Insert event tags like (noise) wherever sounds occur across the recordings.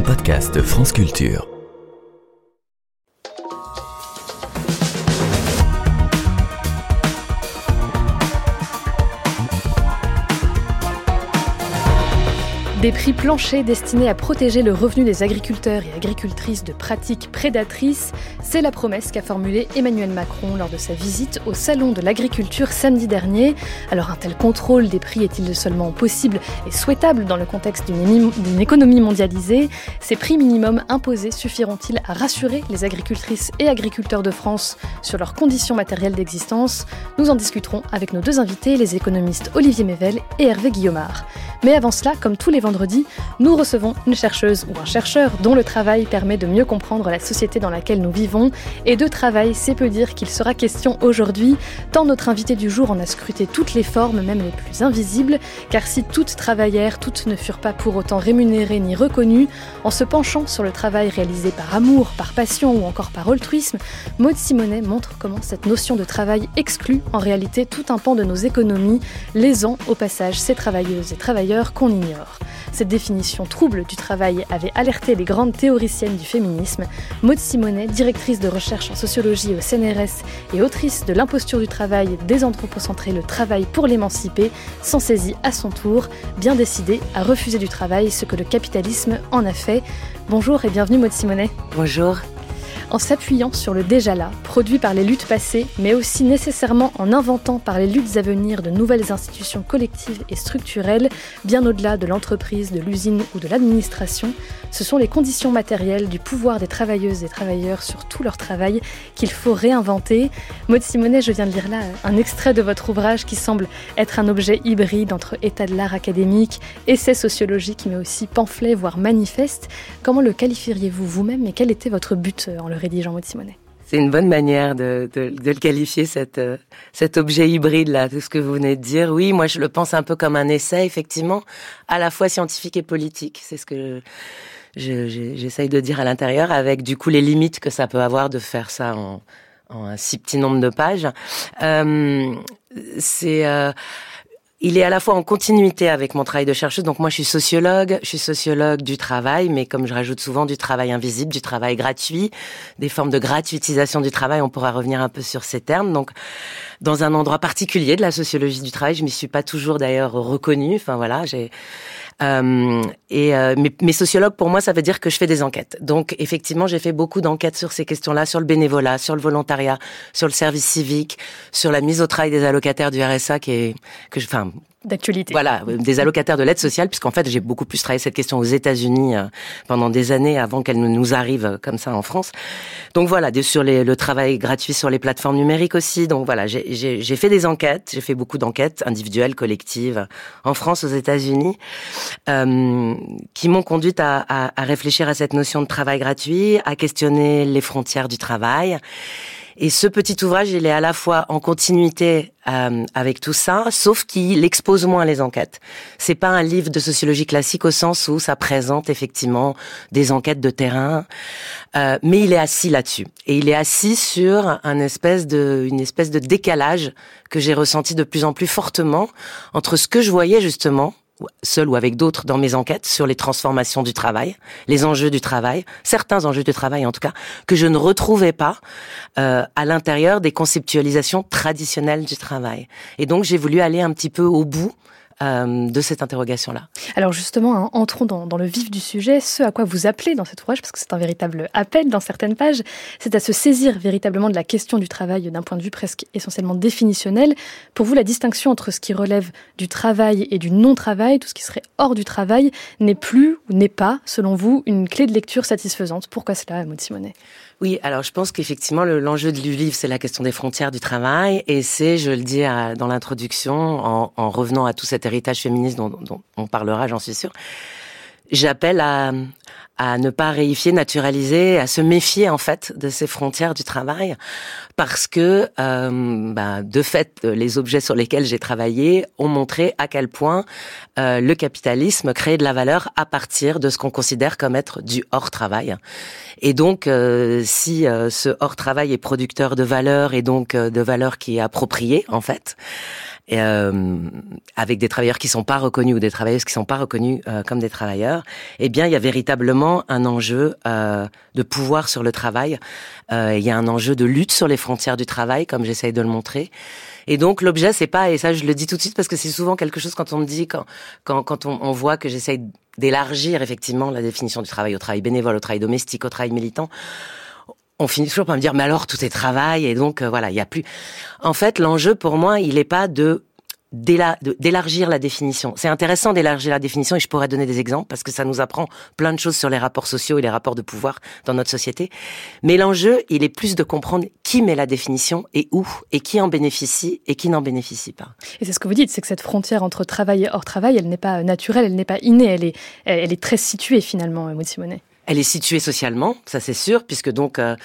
un podcast France Culture. Des prix planchers destinés à protéger le revenu des agriculteurs et agricultrices de pratiques prédatrices, c'est la promesse qu'a formulée Emmanuel Macron lors de sa visite au Salon de l'agriculture samedi dernier. Alors un tel contrôle des prix est-il seulement possible et souhaitable dans le contexte d'une économie mondialisée? Ces prix minimums imposés suffiront-ils à rassurer les agricultrices et agriculteurs de France sur leurs conditions matérielles d'existence? Nous en discuterons avec nos deux invités, les économistes Olivier Mével et Hervé Guillaumard. Mais avant cela, comme tous les nous recevons une chercheuse ou un chercheur dont le travail permet de mieux comprendre la société dans laquelle nous vivons. Et de travail, c'est peu dire qu'il sera question aujourd'hui, tant notre invité du jour en a scruté toutes les formes, même les plus invisibles, car si toutes travaillèrent, toutes ne furent pas pour autant rémunérées ni reconnues, en se penchant sur le travail réalisé par amour, par passion ou encore par altruisme, Maud Simonet montre comment cette notion de travail exclut en réalité tout un pan de nos économies, lésant au passage ces travailleuses et travailleurs qu'on ignore. Cette définition trouble du travail avait alerté les grandes théoriciennes du féminisme. Maud Simonet, directrice de recherche en sociologie au CNRS et autrice de L'imposture du travail, des anthropocentrés, le travail pour l'émanciper, s'en saisit à son tour, bien décidée à refuser du travail ce que le capitalisme en a fait. Bonjour et bienvenue Maud Simonet. Bonjour en s'appuyant sur le déjà là, produit par les luttes passées, mais aussi nécessairement en inventant par les luttes à venir de nouvelles institutions collectives et structurelles, bien au-delà de l'entreprise, de l'usine ou de l'administration, ce sont les conditions matérielles du pouvoir des travailleuses et travailleurs sur tout leur travail qu'il faut réinventer. Maud Simonet, je viens de lire là un extrait de votre ouvrage qui semble être un objet hybride entre état de l'art académique, essai sociologique, mais aussi pamphlet, voire manifeste. Comment le qualifieriez-vous vous-même et quel était votre but en le rédigeant, Maud Simonet? C'est une bonne manière de, le qualifier, euh, cet objet hybride là, tout ce que vous venez de dire. Oui, moi je le pense un peu comme un essai, effectivement, à la fois scientifique et politique. C'est ce que j'essaye de dire à l'intérieur, avec du coup les limites que ça peut avoir de faire ça en, en un si petit nombre de pages. Euh, c'est euh, il est à la fois en continuité avec mon travail de chercheuse. Donc moi, je suis sociologue, je suis sociologue du travail, mais comme je rajoute souvent du travail invisible, du travail gratuit, des formes de gratuitisation du travail. On pourra revenir un peu sur ces termes. Donc, dans un endroit particulier de la sociologie du travail, je m'y suis pas toujours d'ailleurs reconnue. Enfin voilà, j'ai euh, et euh, mais, sociologue pour moi, ça veut dire que je fais des enquêtes. Donc effectivement, j'ai fait beaucoup d'enquêtes sur ces questions-là, sur le bénévolat, sur le volontariat, sur le service civique, sur la mise au travail des allocataires du RSA, qui est que je, enfin d'actualité. Voilà, euh, des allocataires de l'aide sociale, puisqu'en fait j'ai beaucoup plus travaillé cette question aux États-Unis euh, pendant des années avant qu'elle ne nous arrive euh, comme ça en France. Donc voilà, sur le travail gratuit sur les plateformes numériques aussi. Donc voilà, j'ai fait des enquêtes, j'ai fait beaucoup d'enquêtes individuelles, collectives, en France, aux États-Unis, euh, qui m'ont conduite à, à, à réfléchir à cette notion de travail gratuit, à questionner les frontières du travail. Et ce petit ouvrage, il est à la fois en continuité euh, avec tout ça, sauf qu'il expose moins les enquêtes. C'est pas un livre de sociologie classique au sens où ça présente effectivement des enquêtes de terrain, euh, mais il est assis là-dessus. Et il est assis sur un espèce de, une espèce de décalage que j'ai ressenti de plus en plus fortement entre ce que je voyais justement seul ou avec d'autres dans mes enquêtes sur les transformations du travail, les enjeux du travail, certains enjeux du travail en tout cas, que je ne retrouvais pas euh, à l'intérieur des conceptualisations traditionnelles du travail. Et donc j'ai voulu aller un petit peu au bout euh, de cette interrogation-là. Alors justement, hein, entrons dans, dans, le vif du sujet. Ce à quoi vous appelez dans cet ouvrage, parce que c'est un véritable appel dans certaines pages, c'est à se saisir véritablement de la question du travail d'un point de vue presque essentiellement définitionnel. Pour vous, la distinction entre ce qui relève du travail et du non-travail, tout ce qui serait hors du travail, n'est plus ou n'est pas, selon vous, une clé de lecture satisfaisante. Pourquoi cela, Maud Simonet? Oui, alors je pense qu'effectivement l'enjeu du livre c'est la question des frontières du travail. Et c'est, je le dis dans l'introduction, en, en, revenant à tout cet héritage féministe dont, dont on parlera, j'en suis sûre, j'appelle à, à ne pas réifier, naturaliser, à se méfier en fait de ces frontières du travail, parce que euh, bah, de fait, les objets sur lesquels j'ai travaillé ont montré à quel point euh, le capitalisme crée de la valeur à partir de ce qu'on considère comme être du hors travail. Et donc, euh, si euh, ce hors travail est producteur de valeur et donc euh, de valeur qui est appropriée en fait, euh, avec des travailleurs qui sont pas reconnus ou des travailleuses qui sont pas reconnus euh, comme des travailleurs, eh bien, il y a véritablement un enjeu euh, de pouvoir sur le travail. Euh, il y a un enjeu de lutte sur les frontières du travail, comme j'essaye de le montrer. Et donc l'objet, c'est pas, et ça je le dis tout de suite parce que c'est souvent quelque chose quand on me dit, quand, quand, quand on, on voit que j'essaye d'élargir effectivement la définition du travail au travail bénévole, au travail domestique, au travail militant, on finit toujours par me dire mais alors tout est travail et donc euh, voilà il y a plus en fait l'enjeu pour moi il n'est pas de d'élargir la définition. C'est intéressant d'élargir la définition et je pourrais donner des exemples parce que ça nous apprend plein de choses sur les rapports sociaux et les rapports de pouvoir dans notre société. Mais l'enjeu, il est plus de comprendre qui met la définition et où et qui en bénéficie et qui n'en bénéficie pas. Et c'est ce que vous dites, c'est que cette frontière entre travail et hors travail, elle n'est pas naturelle, elle n'est pas innée, elle est, elle est très située finalement, Maud Simonet. Elle est située socialement, ça c'est sûr, puisque donc, euh,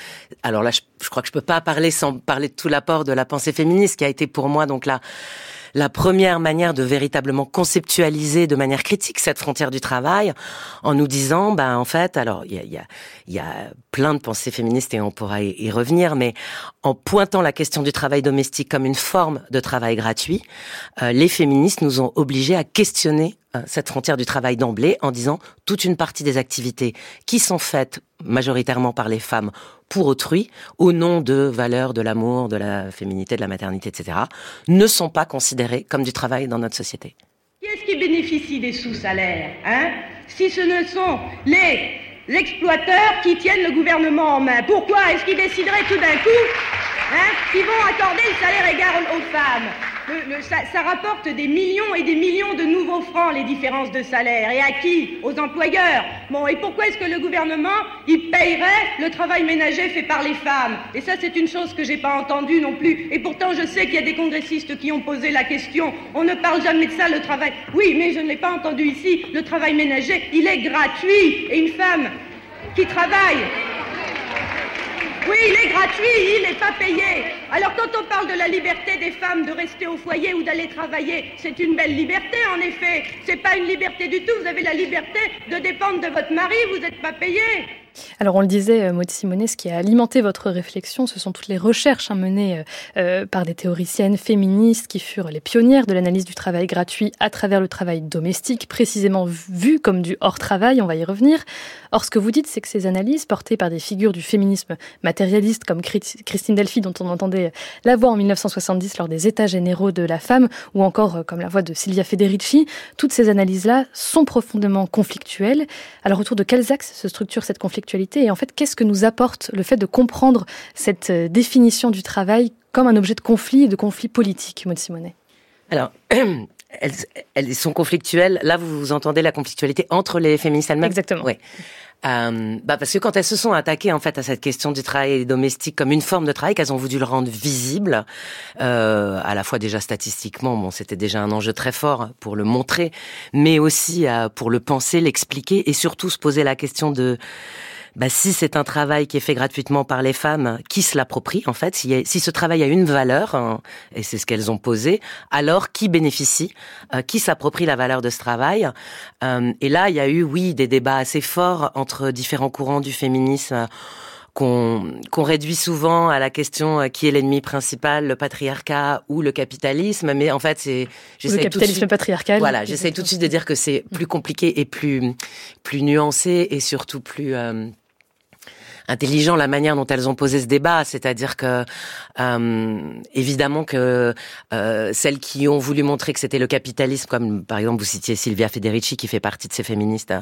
alors là, je, je, crois que je peux pas parler sans parler de tout l'apport de la pensée féministe, qui a été pour moi donc là la première manière de véritablement conceptualiser de manière critique cette frontière du travail, en nous disant, ben en fait, alors il y a, plein de pensées féministes et on pourra y revenir, mais en pointant la question du travail domestique comme une forme de travail gratuit, euh, les féministes nous ont obligés à questionner euh, cette frontière du travail d'emblée en disant toute une partie des activités qui sont faites majoritairement par les femmes pour autrui, au nom de valeurs de l'amour, de la féminité, de la maternité, etc., ne sont pas considérées comme du travail dans notre société. Qui est-ce qui bénéficie des sous-salaires hein? Si ce ne sont les exploiteurs qui tiennent le gouvernement en main, pourquoi est-ce qu'ils décideraient tout d'un coup hein, qu'ils vont accorder le salaire égal aux femmes ça, ça, rapporte des millions et des millions de nouveaux francs, les différences de salaire. Et à qui? Aux employeurs. Bon, et pourquoi est-ce que le gouvernement, il payerait le travail ménager fait par les femmes? Et ça, c'est une chose que j'ai pas entendue non plus. Et pourtant, je sais qu'il y a des congressistes qui ont posé la question. On ne parle jamais de ça, le travail. Oui, mais je ne l'ai pas entendu ici. Le travail ménager, il est gratuit. Et une femme qui travaille oui, il est gratuit, il n'est pas payé. Alors quand on parle de la liberté des femmes de rester au foyer ou d'aller travailler, c'est une belle liberté en effet. C'est pas une liberté du tout. Vous avez la liberté de dépendre de votre mari, vous n'êtes pas payé. Alors on le disait, euh, Maud Simonet, ce qui a alimenté votre réflexion, ce sont toutes les recherches hein, menées euh, euh, par des théoriciennes féministes qui furent les pionnières de l'analyse du travail gratuit à travers le travail domestique, précisément vu comme du hors-travail, on va y revenir. Or ce que vous dites, c'est que ces analyses, portées par des figures du féminisme matérialiste comme Christine Delphi, dont on entendait la voix en 1970 lors des États généraux de la femme, ou encore comme la voix de Silvia Federici, toutes ces analyses-là sont profondément conflictuelles. Alors autour de quels axes se structure cette et en fait, qu'est-ce que nous apporte le fait de comprendre cette euh, définition du travail comme un objet de conflit et de conflit politique, Maud Simonet? Alors, (clears throat) elles, elles, sont conflictuelles. Là, vous, vous entendez la conflictualité entre les féministes elles-mêmes? Exactement. Oui. Euh, bah parce que quand elles se sont attaquées en fait à cette question du travail domestique comme une forme de travail, qu'elles ont voulu le rendre visible, euh, à la fois déjà statistiquement, bon c'était déjà un enjeu très fort pour le montrer, mais aussi euh, pour le penser, l'expliquer et surtout se poser la question de bah, si c'est un travail qui est fait gratuitement par les femmes, qui se l'approprie en fait? Si, si, ce travail a une valeur, hein, et c'est ce qu'elles ont posé, alors qui bénéficie, euh, qui s'approprie la valeur de ce travail? Euh, Et là, il y a eu, oui, des débats assez forts entre différents courants du féminisme qu'on qu réduit souvent à la question euh, qui est l'ennemi principal, le patriarcat ou le capitalisme, mais en fait c'est le capitalisme suite, patriarcal. Voilà, j'essaie tout de suite de dire que c'est plus compliqué et plus plus nuancé et surtout plus euh, intelligent la manière dont elles ont posé ce débat, c'est-à-dire que euh, évidemment que euh, celles qui ont voulu montrer que c'était le capitalisme, comme par exemple vous citiez Silvia Federici qui fait partie de ces féministes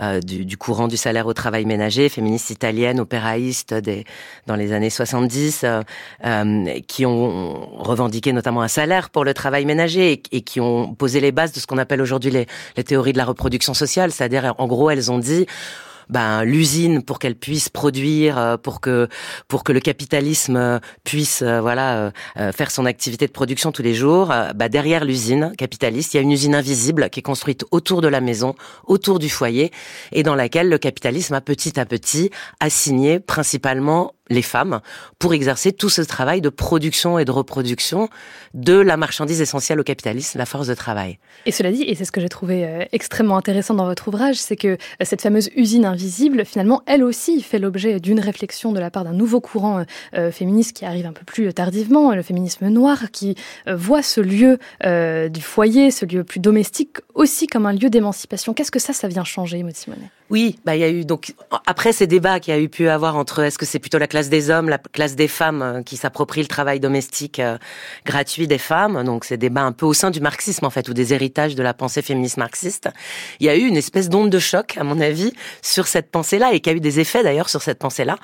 euh, du, du, courant du salaire au travail ménager, féministe italienne, opéraïste des, dans les années 70, euh, euh, qui ont revendiqué notamment un salaire pour le travail ménager et, et qui ont posé les bases de ce qu'on appelle aujourd'hui les, les théories de la reproduction sociale, c'est-à-dire en gros elles ont dit ben, l'usine pour qu'elle puisse produire, euh, pour que pour que le capitalisme euh, puisse euh, voilà faire son activité de production tous les jours. Ben, derrière l'usine capitaliste, il y a une usine invisible qui est construite autour de la maison, autour du foyer, et dans laquelle le capitalisme a petit à petit assigné principalement les femmes pour exercer tout ce travail de production et de reproduction de la marchandise essentielle au capitalisme, la force de travail. Et cela dit, et c'est ce que j'ai trouvé euh, extrêmement intéressant dans votre ouvrage, c'est que euh, cette fameuse usine invisible, finalement, elle aussi fait l'objet d'une réflexion de la part d'un nouveau courant euh, féministe qui arrive un peu plus tardivement, le féminisme noir, qui voit ce lieu du foyer, ce lieu plus domestique, aussi comme un lieu d'émancipation. Qu'est-ce que ça, ça vient changer, Maud Simonet? Oui, bah il y a eu donc après ces débats qu'il y a eu pu avoir entre est-ce que c'est plutôt la classe des hommes, la classe des femmes euh, qui s'approprie le travail domestique euh, gratuit des femmes? Donc ces débats un peu au sein du marxisme en fait ou des héritages de la pensée féministe marxiste. Il y a eu une espèce d'onde de choc à mon avis sur cette pensée-là et qui a eu des effets d'ailleurs sur cette pensée-là,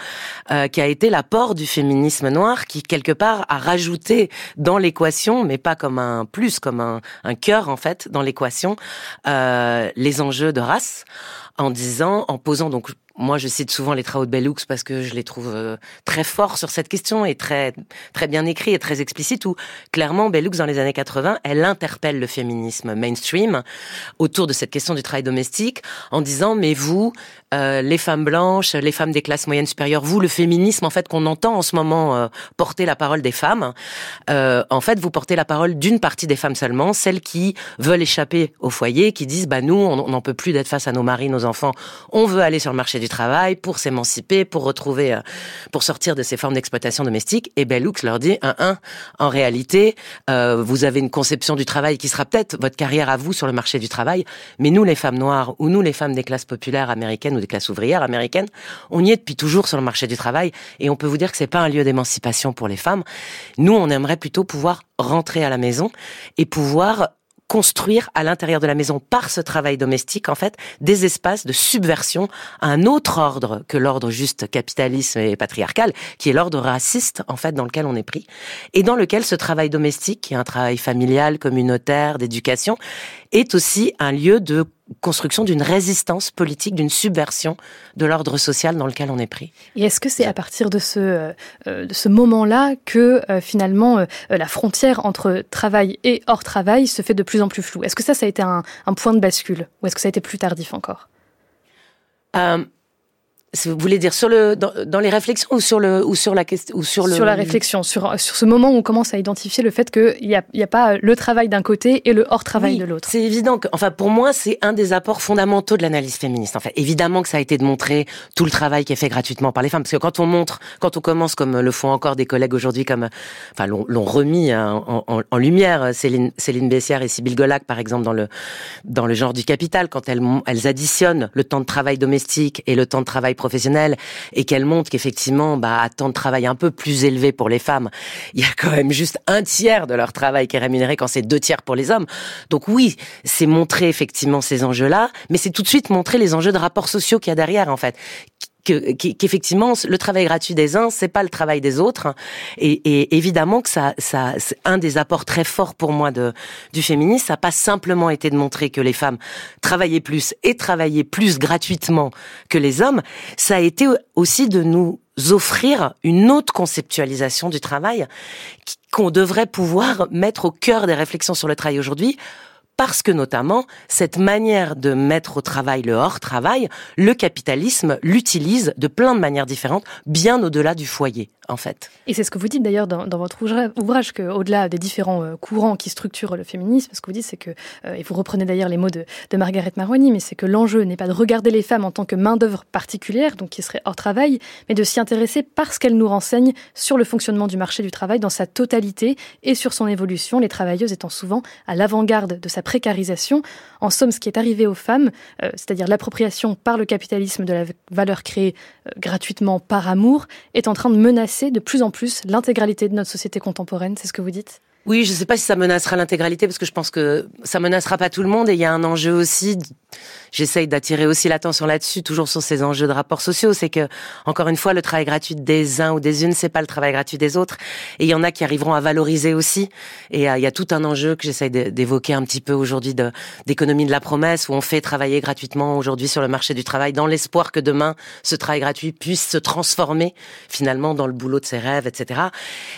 euh, qui a été l'apport du féminisme noir qui quelque part a rajouté dans l'équation, mais pas comme un plus, comme un, un cœur en fait dans l'équation, euh, les enjeux de race en disant, en posant donc moi, je cite souvent les travaux de Bellux parce que je les trouve euh, très forts sur cette question et très très bien écrits et très explicites. Où clairement, Bellux dans les années 80, elle interpelle le féminisme mainstream autour de cette question du travail domestique en disant mais vous, euh, les femmes blanches, les femmes des classes moyennes supérieures, vous, le féminisme en fait qu'on entend en ce moment euh, porter la parole des femmes, en fait, vous portez la parole d'une partie des femmes seulement, celles qui veulent échapper au foyer, qui disent bah nous, on n'en peut plus d'être face à nos maris, nos enfants, on veut aller sur le marché du travail, pour s'émanciper, pour retrouver, euh, pour sortir de ces formes d'exploitation domestique. Et Bellux leur dit, un, un, en réalité, euh, vous avez une conception du travail qui sera peut-être votre carrière à vous sur le marché du travail, mais nous, les femmes noires, ou nous, les femmes des classes populaires américaines des classes ouvrières américaines, on y est depuis toujours sur le marché du travail, et on peut vous dire que c'est pas un lieu d'émancipation pour les femmes. Nous, on aimerait plutôt pouvoir rentrer à la maison et pouvoir construire à l'intérieur de la maison par ce travail domestique, en fait, des espaces de subversion à un autre ordre que l'ordre juste capitaliste et patriarcal, qui est l'ordre raciste, en fait, dans lequel on est pris, et dans lequel ce travail domestique, qui est un travail familial, communautaire, d'éducation, est aussi un lieu de construction d'une résistance politique, d'une subversion de l'ordre social dans lequel on est pris. Et est-ce que c'est à partir de ce, euh, de ce moment-là que euh, finalement euh, la frontière entre travail et hors travail se fait de plus en plus floue? Est-ce que ça, ça a été un, un point de bascule? Ou est-ce que ça a été plus tardif encore? Vous voulez dire sur le dans, dans, les réflexions ou sur le ou sur la question ou sur le sur la réflexion sur sur ce moment où on commence à identifier le fait qu'il y a il y a pas le travail d'un côté et le hors travail de l'autre. C'est évident que enfin pour moi c'est un des apports fondamentaux de l'analyse féministe. En fait évidemment que ça a été de montrer tout le travail qui est fait gratuitement par les femmes parce que quand on montre quand on commence comme le font encore des collègues aujourd'hui comme enfin l'ont remis hein, en, en, en, lumière Céline Céline Bessière et Sybille Golac par exemple dans le dans le genre du capital quand elles elles additionnent le temps de travail domestique et le temps de travail professionnelle et qu'elle montre qu'effectivement, bah, à temps de travail un peu plus élevé pour les femmes, il y a quand même juste un tiers de leur travail qui est rémunéré quand c'est deux tiers pour les hommes. Donc oui, c'est montrer effectivement ces enjeux-là, mais c'est tout de suite montrer les enjeux de rapports sociaux qu'il y a derrière, en fait qu'effectivement le travail gratuit des uns c'est pas le travail des autres. Et, et évidemment que ça ça c'est un des apports très forts pour moi de du féminisme. Ça n'a pas simplement été de montrer que les femmes travaillaient plus et travaillaient plus gratuitement que les hommes. Ça a été aussi de nous offrir une autre conceptualisation du travail qu'on devrait pouvoir mettre au cœur des réflexions sur le travail aujourd'hui parce que notamment cette manière de mettre au travail le hors-travail, le capitalisme l'utilise de plein de manières différentes, bien au-delà du foyer en fait. Et c'est ce que vous dites d'ailleurs dans, votre ouvrage, qu'au-delà des différents euh, courants qui structurent le féminisme, ce que vous dites, c'est que, euh, et vous reprenez d'ailleurs les mots de, Margaret Marwani, mais c'est que l'enjeu n'est pas de regarder les femmes en tant que main-d'œuvre particulière, donc qui serait hors travail, mais de s'y intéresser parce qu'elles nous renseignent sur le fonctionnement du marché du travail dans sa totalité et sur son évolution, les travailleuses étant souvent à l'avant-garde de sa précarisation. En somme, ce qui est arrivé aux femmes, euh, c'est-à-dire l'appropriation par le capitalisme de la valeur créée gratuitement par amour, est en train de menacer de plus en plus l'intégralité de notre société contemporaine, c'est ce que vous dites? Oui, je ne sais pas si ça menacera l'intégralité parce que je pense que ça menacera pas tout le monde et il y a un enjeu aussi. J'essaye d'attirer aussi l'attention là-dessus, toujours sur ces enjeux de rapports sociaux. C'est que, encore une fois, le travail gratuit des uns ou des unes, c'est pas le travail gratuit des autres. Et il y en a qui arriveront à valoriser aussi. Et euh, il y a tout un enjeu que j'essaye d'évoquer un petit peu aujourd'hui d'économie de la promesse où on fait travailler gratuitement aujourd'hui sur le marché du travail dans l'espoir que demain ce travail gratuit puisse se transformer finalement dans le boulot de ses rêves, etc.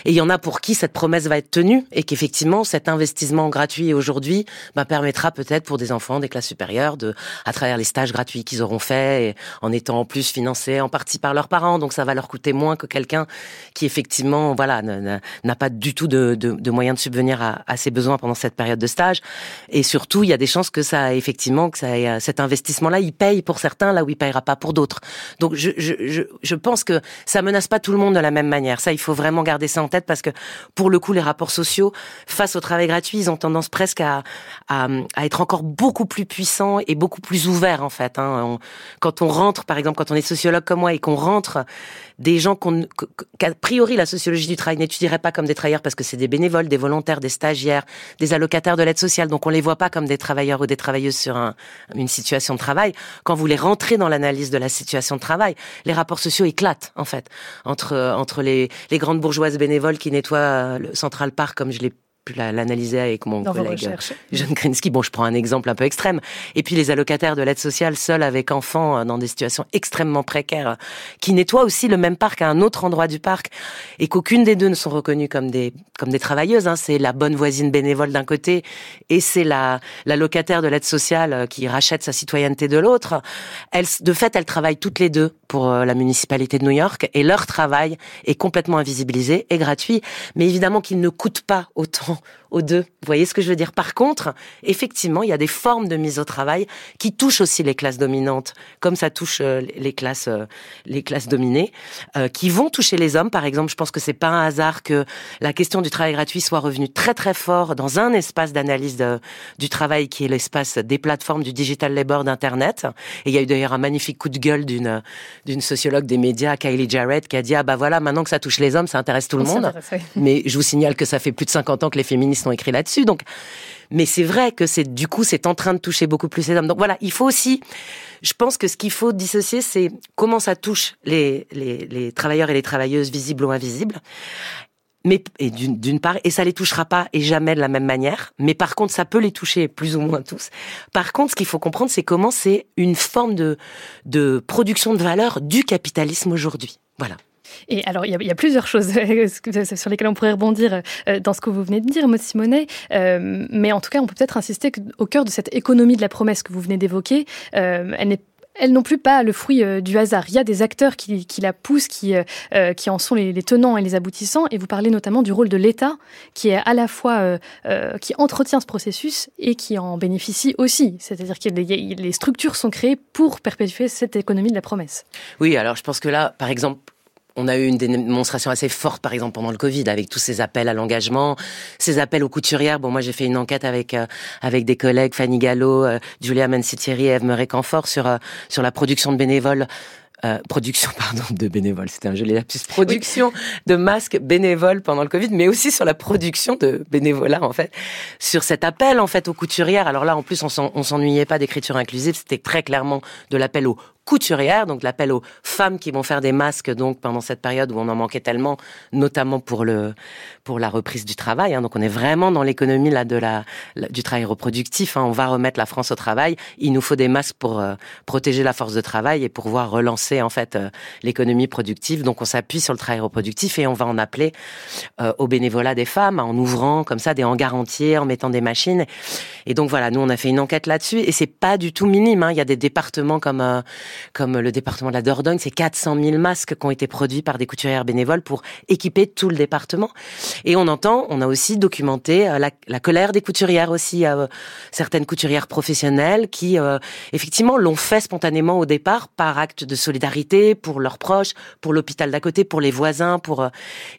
Et il y en a pour qui cette promesse va être tenue et qu'effectivement cet investissement gratuit aujourd'hui bah, permettra peut-être pour des enfants des classes supérieures de, à travers les stages gratuits qu'ils auront faits, en étant en plus financés en partie par leurs parents, donc ça va leur coûter moins que quelqu'un qui effectivement voilà n'a pas du tout de, moyens de subvenir à, ses besoins pendant cette période de stage. Et surtout, il y a des chances que ça effectivement que ça cet investissement-là, il paye pour certains là où il payera pas pour d'autres. Donc je, je pense que ça menace pas tout le monde de la même manière. Ça, il faut vraiment garder ça en tête parce que pour le coup, les rapports sociaux face au travail gratuit, ils ont tendance presque à, être encore beaucoup plus puissants et beaucoup plus ouverts en fait. Hein. quand on rentre, par exemple, quand on est sociologue comme moi et qu'on rentre des gens qu'on, qu'a priori la sociologie du travail n'étudierait pas comme des travailleurs parce que c'est des bénévoles, des volontaires, des stagiaires, des allocataires de l'aide sociale, donc on les voit pas comme des travailleurs ou des travailleuses sur un, une situation de travail. Quand vous les rentrez dans l'analyse de la situation de travail, les rapports sociaux éclatent en fait entre les, les grandes bourgeoises bénévoles qui nettoient le Central Park comme je l'ai pu l'analyser avec mon collègue John Krinsky. Bon, je prends un exemple un peu extrême. Et puis les allocataires de l'aide sociale seuls avec enfants euh, dans des situations extrêmement précaires, euh, qui nettoient aussi le même parc à un autre endroit du parc, et qu'aucune des deux ne sont reconnues comme des comme des travailleuses. Hein. C'est la bonne voisine bénévole d'un côté, et c'est la la locataire de l'aide sociale euh, qui rachète sa citoyenneté de l'autre. Elles, de fait, elles travaillent toutes les deux pour la municipalité de New York, et leur travail est complètement invisibilisé et gratuit. Mais évidemment qu'il ne coûte pas autant aux deux. Vous voyez ce que je veux dire? Par contre, effectivement, il y a des formes de mise au travail qui touchent aussi les classes dominantes, comme ça touche euh, les classes, euh, les classes dominées, euh, qui vont toucher les hommes. Par exemple, je pense que c'est pas un hasard que la question du travail gratuit soit revenue très très fort dans un espace d'analyse du travail qui est l'espace des plateformes du digital labor d'internet. Et il y a eu d'ailleurs un magnifique coup de gueule d'une d'une sociologue des médias, Kylie Jarrett, qui a dit ah bah voilà maintenant que ça touche les hommes, ça intéresse tout le monde. Mais je vous signale que ça fait plus de 50 ans que les féministes ont écrit là-dessus. Donc, mais c'est vrai que c'est du coup c'est en train de toucher beaucoup plus les hommes. Donc voilà, il faut aussi, je pense que ce qu'il faut dissocier, c'est comment ça touche les, les, les travailleurs et les travailleuses visibles ou invisibles. Mais et d'une part, et ça les touchera pas et jamais de la même manière. Mais par contre, ça peut les toucher plus ou moins tous. Par contre, ce qu'il faut comprendre, c'est comment c'est une forme de de production de valeur du capitalisme aujourd'hui. Voilà. Et alors, il y, a, plusieurs choses (laughs) sur lesquelles on pourrait rebondir euh, dans ce que vous venez de dire, Maud Simonet. Euh, mais en tout cas, on peut peut-être insister au cœur de cette économie de la promesse que vous venez d'évoquer, euh, elle n'est elles n'ont plus pas le fruit du hasard. Il y a des acteurs qui, qui la poussent, qui, qui en sont les, tenants et les aboutissants. Et vous parlez notamment du rôle de l'État, qui est à la fois qui entretient ce processus et qui en bénéficie aussi. C'est-à-dire que les, les structures sont créées pour perpétuer cette économie de la promesse. Oui, alors je pense que là, par exemple, on a eu une démonstration assez forte, par exemple, pendant le Covid, avec tous ces appels à l'engagement, ces appels aux couturières. Bon, moi, j'ai fait une enquête avec euh, avec des collègues, Fanny Gallo, euh, Julia Mancitieri et Eve Murray-Canfort, sur euh, sur la production de bénévoles euh, production (laughs) pardon de bénévoles, c'était un joli lapsus, production oui. de masques bénévoles pendant le Covid, mais aussi sur la production de bénévolat en fait, sur cet appel en fait aux couturières. Alors là, en plus, on s'ennuyait pas d'écriture inclusive, c'était très clairement de l'appel aux couturières, donc l'appel aux femmes qui vont faire des masques donc pendant cette période où on en manquait tellement, notamment pour le pour la reprise du travail. Hein. Donc on est vraiment dans l'économie là de la, du travail reproductif. Hein. On va remettre la France au travail. Il nous faut des masques pour euh, protéger la force de travail et pouvoir relancer en fait euh, l'économie productive. Donc on s'appuie sur le travail reproductif et on va en appeler euh, au bénévolat des femmes en ouvrant comme ça des hangars entiers, en mettant des machines. Et donc voilà, nous on a fait une enquête là-dessus et c'est pas du tout minime. Hein. Il y a des départements comme euh, comme le département de la Dordogne, c'est 400 000 masques qui ont été produits par des couturières bénévoles pour équiper tout le département. Et on entend, on a aussi documenté euh, la, colère des couturières aussi, euh, certaines couturières professionnelles qui euh, effectivement l'ont fait spontanément au départ par acte de solidarité pour leurs proches, pour l'hôpital d'à côté, pour les voisins, pour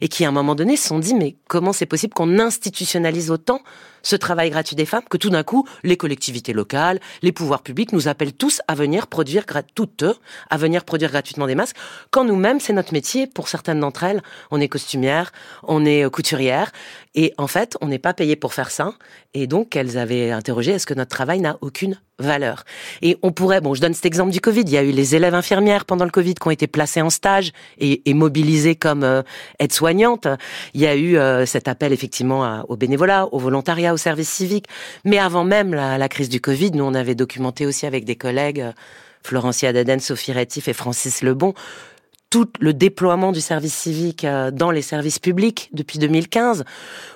et qui à un moment donné se sont dit mais comment c'est possible qu'on institutionnalise autant ce travail gratuit des femmes que tout d'un coup, les collectivités locales, les pouvoirs publics nous appellent tous à venir produire, toutes, à venir produire gratuitement des masques, quand nous-mêmes, c'est notre métier. Pour certaines d'entre elles, on est costumière, on est couturière, et en fait, on n'est pas payé pour faire ça. Et donc, elles avaient interrogé, est-ce que notre travail n'a aucune valeur Et on pourrait, bon, je donne cet exemple du Covid, il y a eu les élèves infirmières pendant le Covid qui ont été placées en stage et, et mobilisées comme euh, aides-soignantes. Il y a eu euh, cet appel effectivement au bénévolat, au volontariat, au service civique. Mais avant même la, la, crise du Covid, nous, on avait documenté aussi avec des collègues, euh, Florencia Daden, Sophie Rétif et Francis Lebon, tout le déploiement du service civique euh, dans les services publics depuis 2015,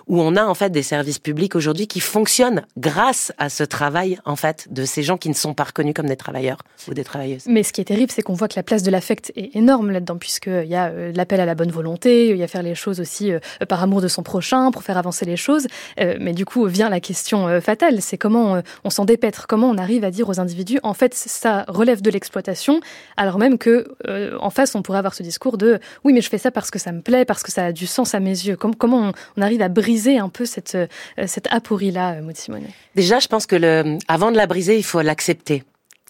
où on a en fait des services publics aujourd'hui qui fonctionnent grâce à ce travail en fait de ces gens qui ne sont pas reconnus comme des travailleurs ou des travailleuses. Mais ce qui est terrible, c'est qu'on voit que la place de l'affect est énorme là-dedans, puisqu'il y a euh, l'appel à la bonne volonté, il y a faire les choses aussi euh, par amour de son prochain, pour faire avancer les choses. mais du coup vient la question fatale, c'est comment on s'en dépêtre, comment on arrive à dire aux individus, en fait ça relève de l'exploitation, alors même que en face on pourrait avoir ce discours de oui, mais je fais ça parce que ça me plaît, parce que ça a du sens à mes yeux. comment on, arrive à briser un peu cette, euh, cette aporie-là, euh, Maud Simonet Déjà, je pense que le, avant de la briser, il faut l'accepter.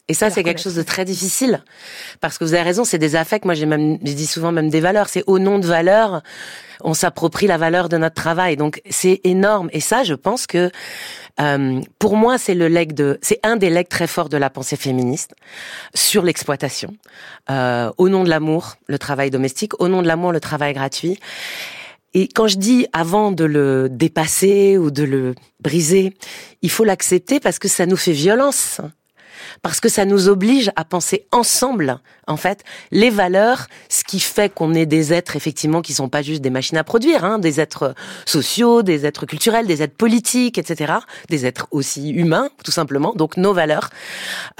Et ça, c'est quelque chose de très difficile. Parce que vous avez raison, c'est des affects. Moi, j'ai même, je dis souvent même des valeurs. C'est au nom de valeurs, on s'approprie la valeur de notre travail. Donc, c'est énorme. Et ça, je pense que, euh, pour moi, c'est le leg de, c'est un des legs très forts de la pensée féministe sur l'exploitation. Euh, au nom de l'amour, le travail domestique. Au nom de l'amour, le travail gratuit. Et quand je dis avant de le dépasser ou de le briser, il faut l'accepter parce que ça nous fait violence parce que ça nous oblige à penser ensemble, en fait, les valeurs, ce qui fait qu'on est des êtres effectivement qui sont pas juste des machines à produire, hein, des êtres sociaux, des êtres culturels, des êtres politiques, etc., des êtres aussi humains, tout simplement. Donc nos valeurs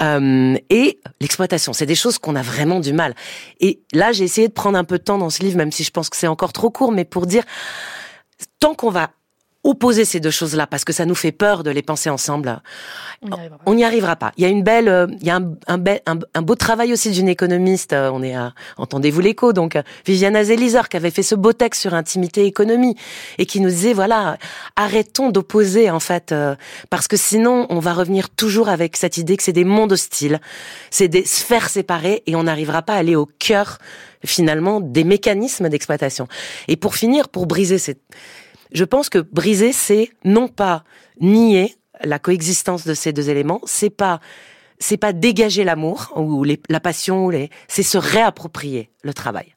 euh, et l'exploitation, c'est des choses qu'on a vraiment du mal. Et là, j'ai essayé de prendre un peu de temps dans ce livre, même si je pense que c'est encore trop court, mais pour dire tant qu'on va opposer ces deux choses-là parce que ça nous fait peur de les penser ensemble, on n'y arrivera, pas. Il y a une belle, euh, il y a un, un, un, beau travail aussi d'une économiste. Euh, on est à, entendez-vous l'écho, donc euh, Viviana Zelizer qui avait fait ce beau texte sur intimité et économie et qui nous disait voilà, arrêtons d'opposer en fait parce que sinon on va revenir toujours avec cette idée que c'est des mondes hostiles, c'est des sphères séparées et on n'arrivera pas à aller au cœur finalement des mécanismes d'exploitation. Et pour finir, pour briser cette je pense que briser, c'est non pas nier la coexistence de ces deux éléments, c'est pas c'est pas dégager l'amour ou la passion, les, c'est se réapproprier le travail.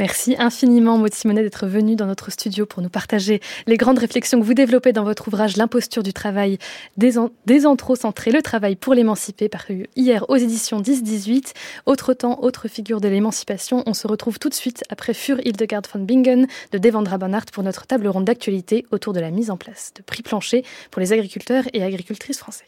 Merci infiniment, Maud Simonet, d'être venue dans notre studio pour nous partager les grandes réflexions que vous développez dans votre ouvrage L'imposture du travail, désanthrocentré, le travail pour l'émanciper, paru hier aux éditions 10-18. Autre temps, autre figure de l'émancipation. On se retrouve tout de suite après Fur Hildegard von Bingen de Devendra Banhart pour notre table ronde d'actualité autour de la mise en place de prix planchers pour les agriculteurs et agricultrices français.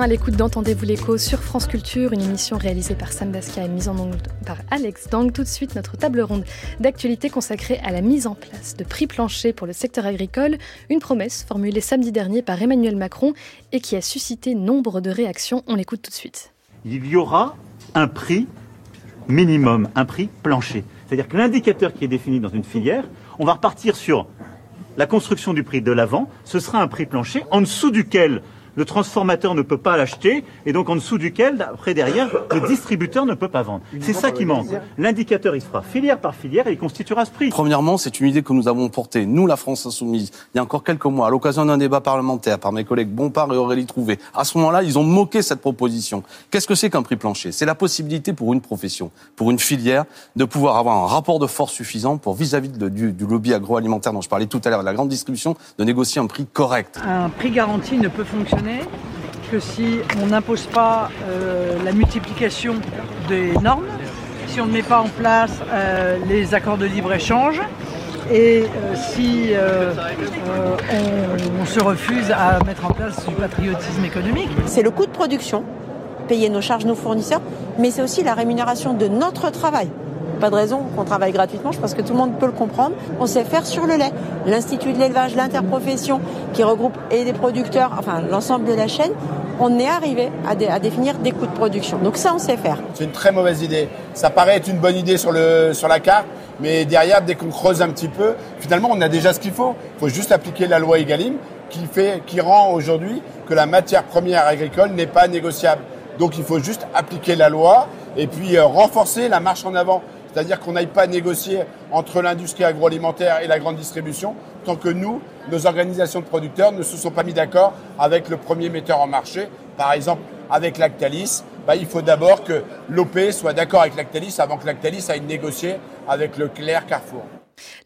À l'écoute d'Entendez-vous l'écho sur France Culture, une émission réalisée par Sam Daska et mise en onde par Alex Dang. Tout de suite, notre table ronde d'actualité consacrée à la mise en place de prix planchers pour le secteur agricole, une promesse formulée samedi dernier par Emmanuel Macron et qui a suscité nombre de réactions. On l'écoute tout de suite. Il y aura un prix minimum, un prix plancher. C'est-à-dire que l'indicateur qui est défini dans une filière, on va repartir sur la construction du prix de l'avant, ce sera un prix plancher en dessous duquel le transformateur ne peut pas l'acheter et donc en dessous duquel, après derrière, le distributeur ne peut pas vendre. C'est ça qui manque. L'indicateur, il se fera filière par filière et il constituera ce prix. Premièrement, c'est une idée que nous avons portée, nous, la France Insoumise, il y a encore quelques mois, à l'occasion d'un débat parlementaire par mes collègues Bompard et Aurélie Trouvé. À ce moment-là, ils ont moqué cette proposition. Qu'est-ce que c'est qu'un prix plancher? C'est la possibilité pour une profession, pour une filière, de pouvoir avoir un rapport de force suffisant pour vis-à-vis du, du lobby agroalimentaire dont je parlais tout à l'heure, de la grande distribution, de négocier un prix correct. Un prix garanti ne peut fonctionner que si on n'impose pas euh, la multiplication des normes, si on ne met pas en place euh, les accords de libre-échange et euh, si on, on se refuse à mettre en place du patriotisme économique. C'est le coût de production, payer nos charges, nos fournisseurs, mais c'est aussi la rémunération de notre travail pas de raison qu'on travaille gratuitement. Je pense que tout le monde peut le comprendre. On sait faire sur le lait. L'Institut de l'élevage, l'interprofession qui regroupe et des producteurs, enfin l'ensemble de la chaîne, on est arrivé à, définir des coûts de production. Donc ça, on sait faire. C'est une très mauvaise idée. Ça paraît être une bonne idée sur la carte, mais derrière, dès qu'on creuse un petit peu, finalement, on a déjà ce qu'il faut. Il faut juste appliquer la loi Egalim qui, fait, qui rend aujourd'hui que la matière première agricole n'est pas négociable. Donc il faut juste appliquer la loi et puis euh, renforcer la marche en avant. C'est-à-dire qu'on n'aille pas négocier entre l'industrie agroalimentaire et la grande distribution tant que nous, nos organisations de producteurs ne se sont pas mis d'accord avec le premier metteur en marché. Par exemple, avec Lactalis, bah, il faut d'abord que l'OP soit d'accord avec Lactalis avant que Lactalis aille négocier avec Leclerc Carrefour.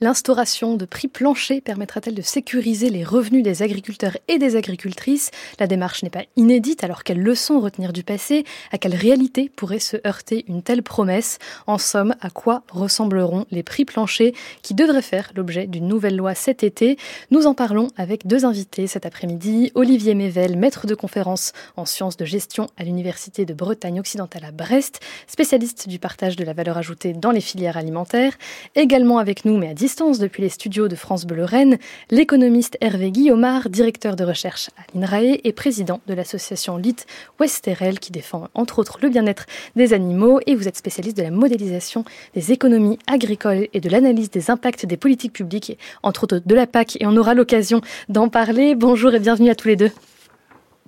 L'instauration de prix planchers permettra-t-elle de sécuriser les revenus des agriculteurs et des agricultrices? La démarche n'est pas inédite, alors quelles leçons retenir du passé? À quelle réalité pourrait se heurter une telle promesse? En somme, à quoi ressembleront les prix planchers qui devraient faire l'objet d'une nouvelle loi cet été? Nous en parlons avec deux invités cet après-midi. Olivier Mével, maître de conférence en sciences de gestion à l'Université de Bretagne occidentale à Brest, spécialiste du partage de la valeur ajoutée dans les filières alimentaires. Également avec nous, mais à distance depuis les studios de France Bleu Lorraine, l'économiste Hervé Guillaumard, directeur de recherche à l'INRAE et président de l'association LIT Westerel qui défend entre autres le bien-être des animaux et vous êtes spécialiste de la modélisation des économies agricoles et de l'analyse des impacts des politiques publiques, entre autres de la PAC et on aura l'occasion d'en parler. Bonjour et bienvenue à tous les deux.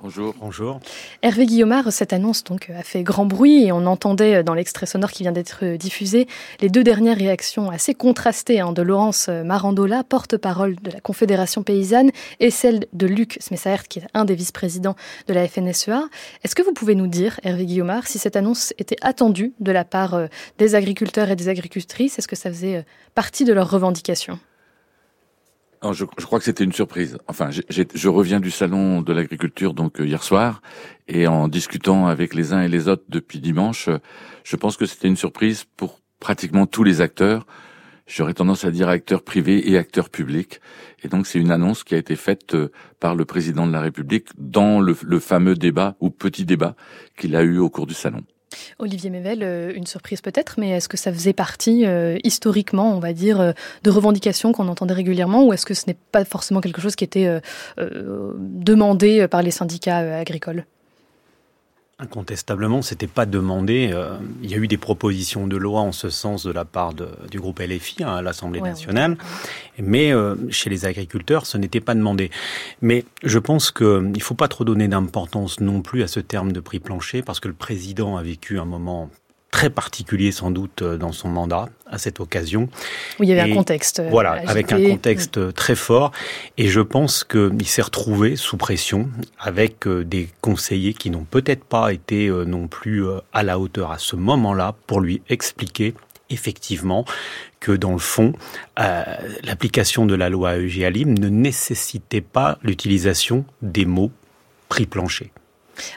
Bonjour. Bonjour. Hervé Guillaumard, cette annonce donc a fait grand bruit et on entendait dans l'extrait sonore qui vient d'être diffusé les deux dernières réactions assez contrastées hein, de Laurence Marandola, porte-parole de la Confédération paysanne, et celle de Luc Smessaert, qui est un des vice-présidents de la FNSEA. Est-ce que vous pouvez nous dire, Hervé Guillaumard, si cette annonce était attendue de la part euh, des agriculteurs et des agricultrices? Est-ce que ça faisait euh, partie de leurs revendications? Je, crois que c'était une surprise. Enfin, je reviens du salon de l'agriculture donc euh, hier soir et en discutant avec les uns et les autres depuis dimanche, je pense que c'était une surprise pour pratiquement tous les acteurs. J'aurais tendance à dire acteurs privés et acteurs publics. Et donc c'est une annonce qui a été faite euh, par le président de la République dans le fameux débat ou petit débat qu'il a eu au cours du salon. Olivier Mével, euh, une surprise peut-être, mais est-ce que ça faisait partie euh, historiquement, on va dire, euh, de revendications qu'on entendait régulièrement, ou est-ce que ce n'est pas forcément quelque chose qui était demandé par les syndicats agricoles? Incontestablement, c'était pas demandé. il y a eu des propositions de loi en ce sens de la part de, du groupe LFI hein, à l'Assemblée ouais, nationale, ouais. mais euh, chez les agriculteurs, ce n'était pas demandé. Mais je pense qu'il ne faut pas trop donner d'importance non plus à ce terme de prix plancher, parce que le président a vécu un moment très particulier sans doute dans son mandat à cette occasion. Oui, il y avait et un contexte. Voilà, agité. avec un contexte mmh. très fort. Et je pense qu'il s'est retrouvé sous pression avec des conseillers qui n'ont peut-être pas été non plus à la hauteur à ce moment-là pour lui expliquer effectivement que dans le fond, euh, l'application de la loi EGalim ne nécessitait pas l'utilisation des mots prix plancher.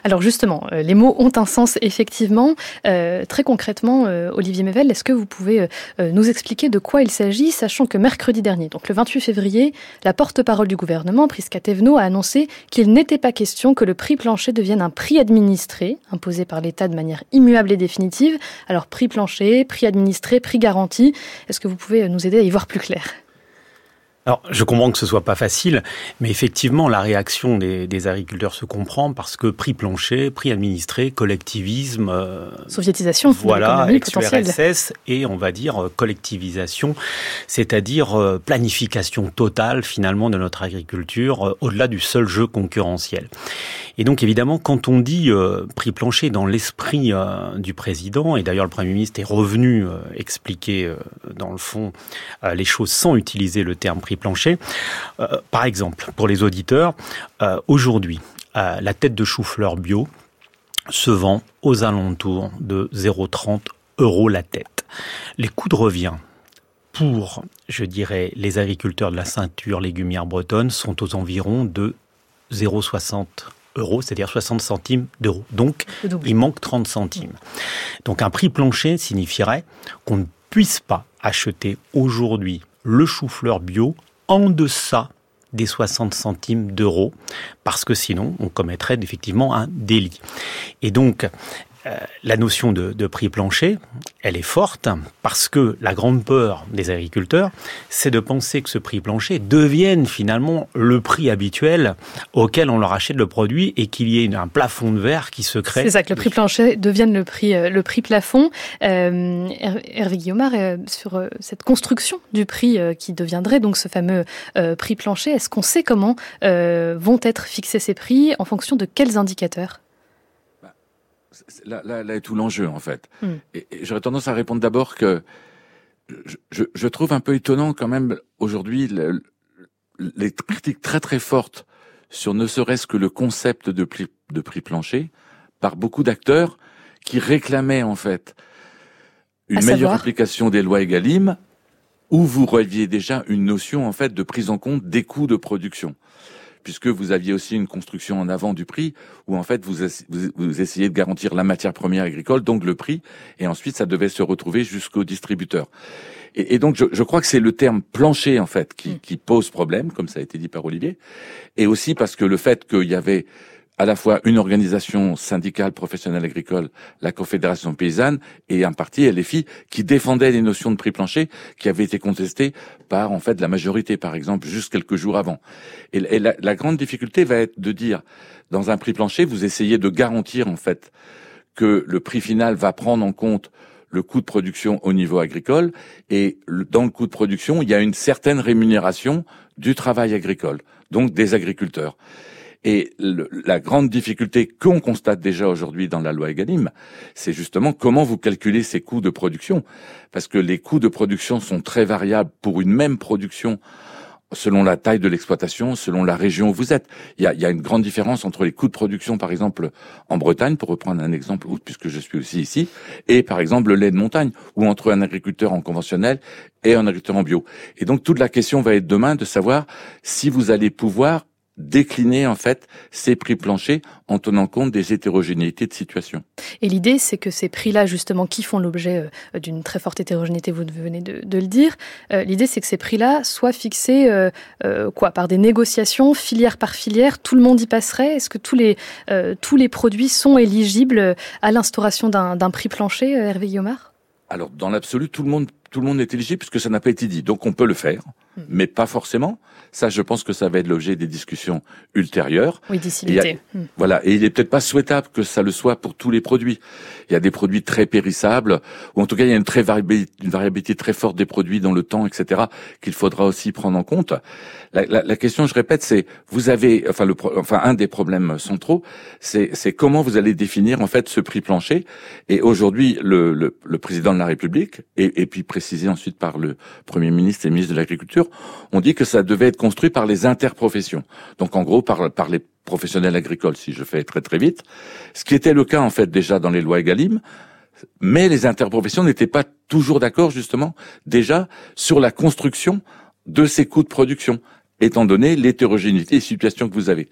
Alors justement, euh, les mots ont un sens effectivement. Euh, très concrètement, euh, Olivier Mevel, est-ce que vous pouvez nous expliquer de quoi il s'agit, sachant que mercredi dernier, donc le 28 février, la porte-parole du gouvernement, Prisca Thévenot, a annoncé qu'il n'était pas question que le prix plancher devienne un prix administré, imposé par l'État de manière immuable et définitive. Alors prix plancher, prix administré, prix garanti, est-ce que vous pouvez nous aider à y voir plus clair? Alors, je comprends que ce soit pas facile, mais effectivement, la réaction des, des agriculteurs se comprend parce que prix plancher, prix administré, collectivisme, euh, soviétisation, voilà, ex et on va dire euh, collectivisation, c'est-à-dire euh, planification totale finalement de notre agriculture au-delà du seul jeu concurrentiel. Et donc évidemment, quand on dit prix plancher dans l'esprit du président, et d'ailleurs le Premier ministre est revenu expliquer dans le fond les choses sans utiliser le terme prix plancher. Euh, par exemple, pour les auditeurs, euh, aujourd'hui, euh, la tête de chou-fleur bio se vend aux alentours de 0,30 euros la tête. Les coûts de revient pour, je dirais, les agriculteurs de la ceinture légumière bretonne sont aux environs de 0,60 euros, c'est-à-dire 60 centimes d'euros. Donc, il manque 30 centimes. Donc, un prix plancher signifierait qu'on ne puisse pas acheter aujourd'hui le chou-fleur bio en deçà des 60 centimes d'euros, parce que sinon on commettrait effectivement un délit. Et donc, euh, la notion de, prix plancher, elle est forte parce que la grande peur des agriculteurs, c'est de penser que ce prix plancher devienne finalement le prix habituel auquel on leur achète le produit et qu'il y ait un plafond de verre qui se crée. C'est ça, que le prix plancher devienne le prix, euh, le prix plafond. Euh, Hervé Guillaumard, sur cette construction du prix qui deviendrait donc ce fameux prix plancher, est-ce qu'on sait comment vont être fixés ces prix en fonction de quels indicateurs? Là, là, là, est tout l'enjeu en fait. Hmm. Et, j'aurais tendance à répondre d'abord que je, je, trouve un peu étonnant quand même aujourd'hui les critiques très très fortes sur ne serait-ce que le concept de prix, de prix plancher par beaucoup d'acteurs qui réclamaient en fait une meilleure application des lois Egalim où vous reviez déjà une notion en fait de prise en compte des coûts de production puisque vous aviez aussi une construction en avant du prix, où en fait vous, vous, essayez de garantir la matière première agricole, donc le prix, et ensuite ça devait se retrouver jusqu'au distributeur. Et, donc je, je, crois que c'est le terme plancher en fait qui, mm. qui pose problème, comme ça a été dit par Olivier, et aussi parce que le fait qu'il y avait à la fois une organisation syndicale professionnelle agricole, la Confédération paysanne, et un parti, LFI, qui défendait les notions de prix plancher qui avaient été contestées par, en fait, la majorité, par exemple, juste quelques jours avant. Et, la, la, grande difficulté va être de dire, dans un prix plancher, vous essayez de garantir, en fait, que le prix final va prendre en compte le coût de production au niveau agricole, et dans le coût de production, il y a une certaine rémunération du travail agricole, donc des agriculteurs. Et la grande difficulté qu'on constate déjà aujourd'hui dans la loi Egalim, c'est justement comment vous calculez ces coûts de production. Parce que les coûts de production sont très variables pour une même production selon la taille de l'exploitation, selon la région où vous êtes. Il y, a, il y a, une grande différence entre les coûts de production, par exemple, en Bretagne, pour reprendre un exemple, puisque je suis aussi ici, et par exemple le lait de montagne, ou entre un agriculteur en conventionnel et un agriculteur en bio. Et donc toute la question va être demain de savoir si vous allez pouvoir décliner en fait ces prix planchers en tenant compte des hétérogénéités de situation. Et l'idée, c'est que ces prix-là, justement, qui font l'objet euh, d'une très forte hétérogénéité, vous venez de, le dire, euh, l'idée, c'est que ces prix-là soient fixés euh, quoi par des négociations, filière par filière, tout le monde y passerait? Est-ce que tous les tous les produits sont éligibles à l'instauration d'un prix plancher, Hervé Guillaumard? Alors, dans l'absolu, tout le monde tout le monde est éligible puisque ça n'a pas été dit. Donc, on peut le faire, hmm. mais pas forcément. Ça, je pense que ça va être l'objet des discussions ultérieures. Oui, d'ici l'été. Hmm. Voilà. Et il est peut-être pas souhaitable que ça le soit pour tous les produits. Il y a des produits très périssables, ou en tout cas, il y a une, très variabilité, une variabilité très forte des produits dans le temps, etc., qu'il faudra aussi prendre en compte. La, la, la question, je répète, c'est, vous avez, enfin, le, enfin, un des problèmes centraux, c'est, c'est comment vous allez définir, en fait, ce prix plancher. Et aujourd'hui, le, le, le, président de la République, et, et puis précisé ensuite par le Premier ministre et ministre de l'Agriculture, ont dit que ça devait être construit par les interprofessions. Donc en gros par, par les professionnels agricoles, si je fais très très vite. Ce qui était le cas en fait déjà dans les lois Egalim, mais les interprofessions n'étaient pas toujours d'accord justement déjà sur la construction de ces coûts de production. Étant donné l'hétérogénéité des situations que vous avez.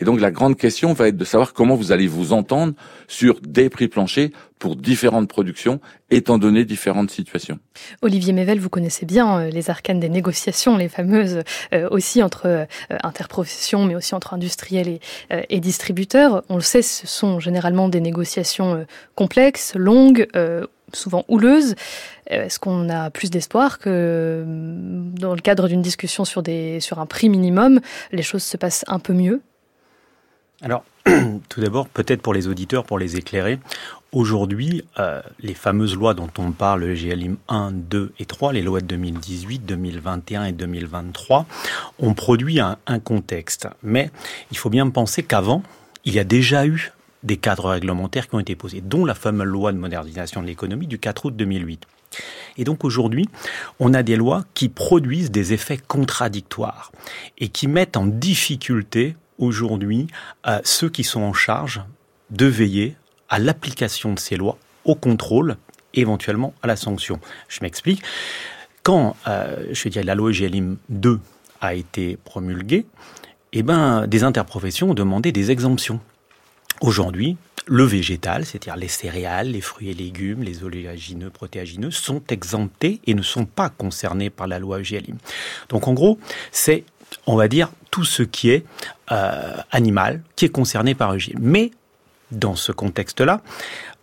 Et donc la grande question va être de savoir comment vous allez vous entendre sur des prix planchers pour différentes productions, étant donné différentes situations. Olivier Mével, vous connaissez bien euh, les arcanes des négociations, les fameuses euh, aussi entre euh, interprofessions, mais aussi entre industriels et, et, distributeurs. On le sait, ce sont généralement des négociations complexes, longues, souvent houleuses. Est-ce qu'on a plus d'espoir que dans le cadre d'une discussion sur, des, sur un prix minimum, les choses se passent un peu mieux? Alors, (clears throat) tout d'abord, peut-être pour les auditeurs, pour les éclairer, aujourd'hui, euh, les fameuses lois dont on parle, le GLIM 1, 2 et 3, les lois de 2018, 2021 et 2023, ont produit un contexte. Mais il faut bien penser qu'avant, il y a déjà eu des cadres réglementaires qui ont été posés, dont la fameuse loi de modernisation de l'économie du 4 août 2008. Et donc aujourd'hui, on a des lois qui produisent des effets contradictoires et qui mettent en difficulté aujourd'hui à ceux qui sont en charge de veiller à l'application de ces lois, au contrôle, éventuellement à la sanction. Je m'explique. Quand, euh, je la loi GLIM 2 a été promulguée, eh ben, des interprofessions ont demandé des exemptions. Aujourd'hui, le végétal, c'est-à-dire les céréales, les fruits et légumes, les oléagineux, protéagineux, sont exemptés et ne sont pas concernés par la loi GLIM. Donc en gros, c'est on va dire, tout ce qui est euh, animal, qui est concerné par régime. Mais dans ce contexte-là,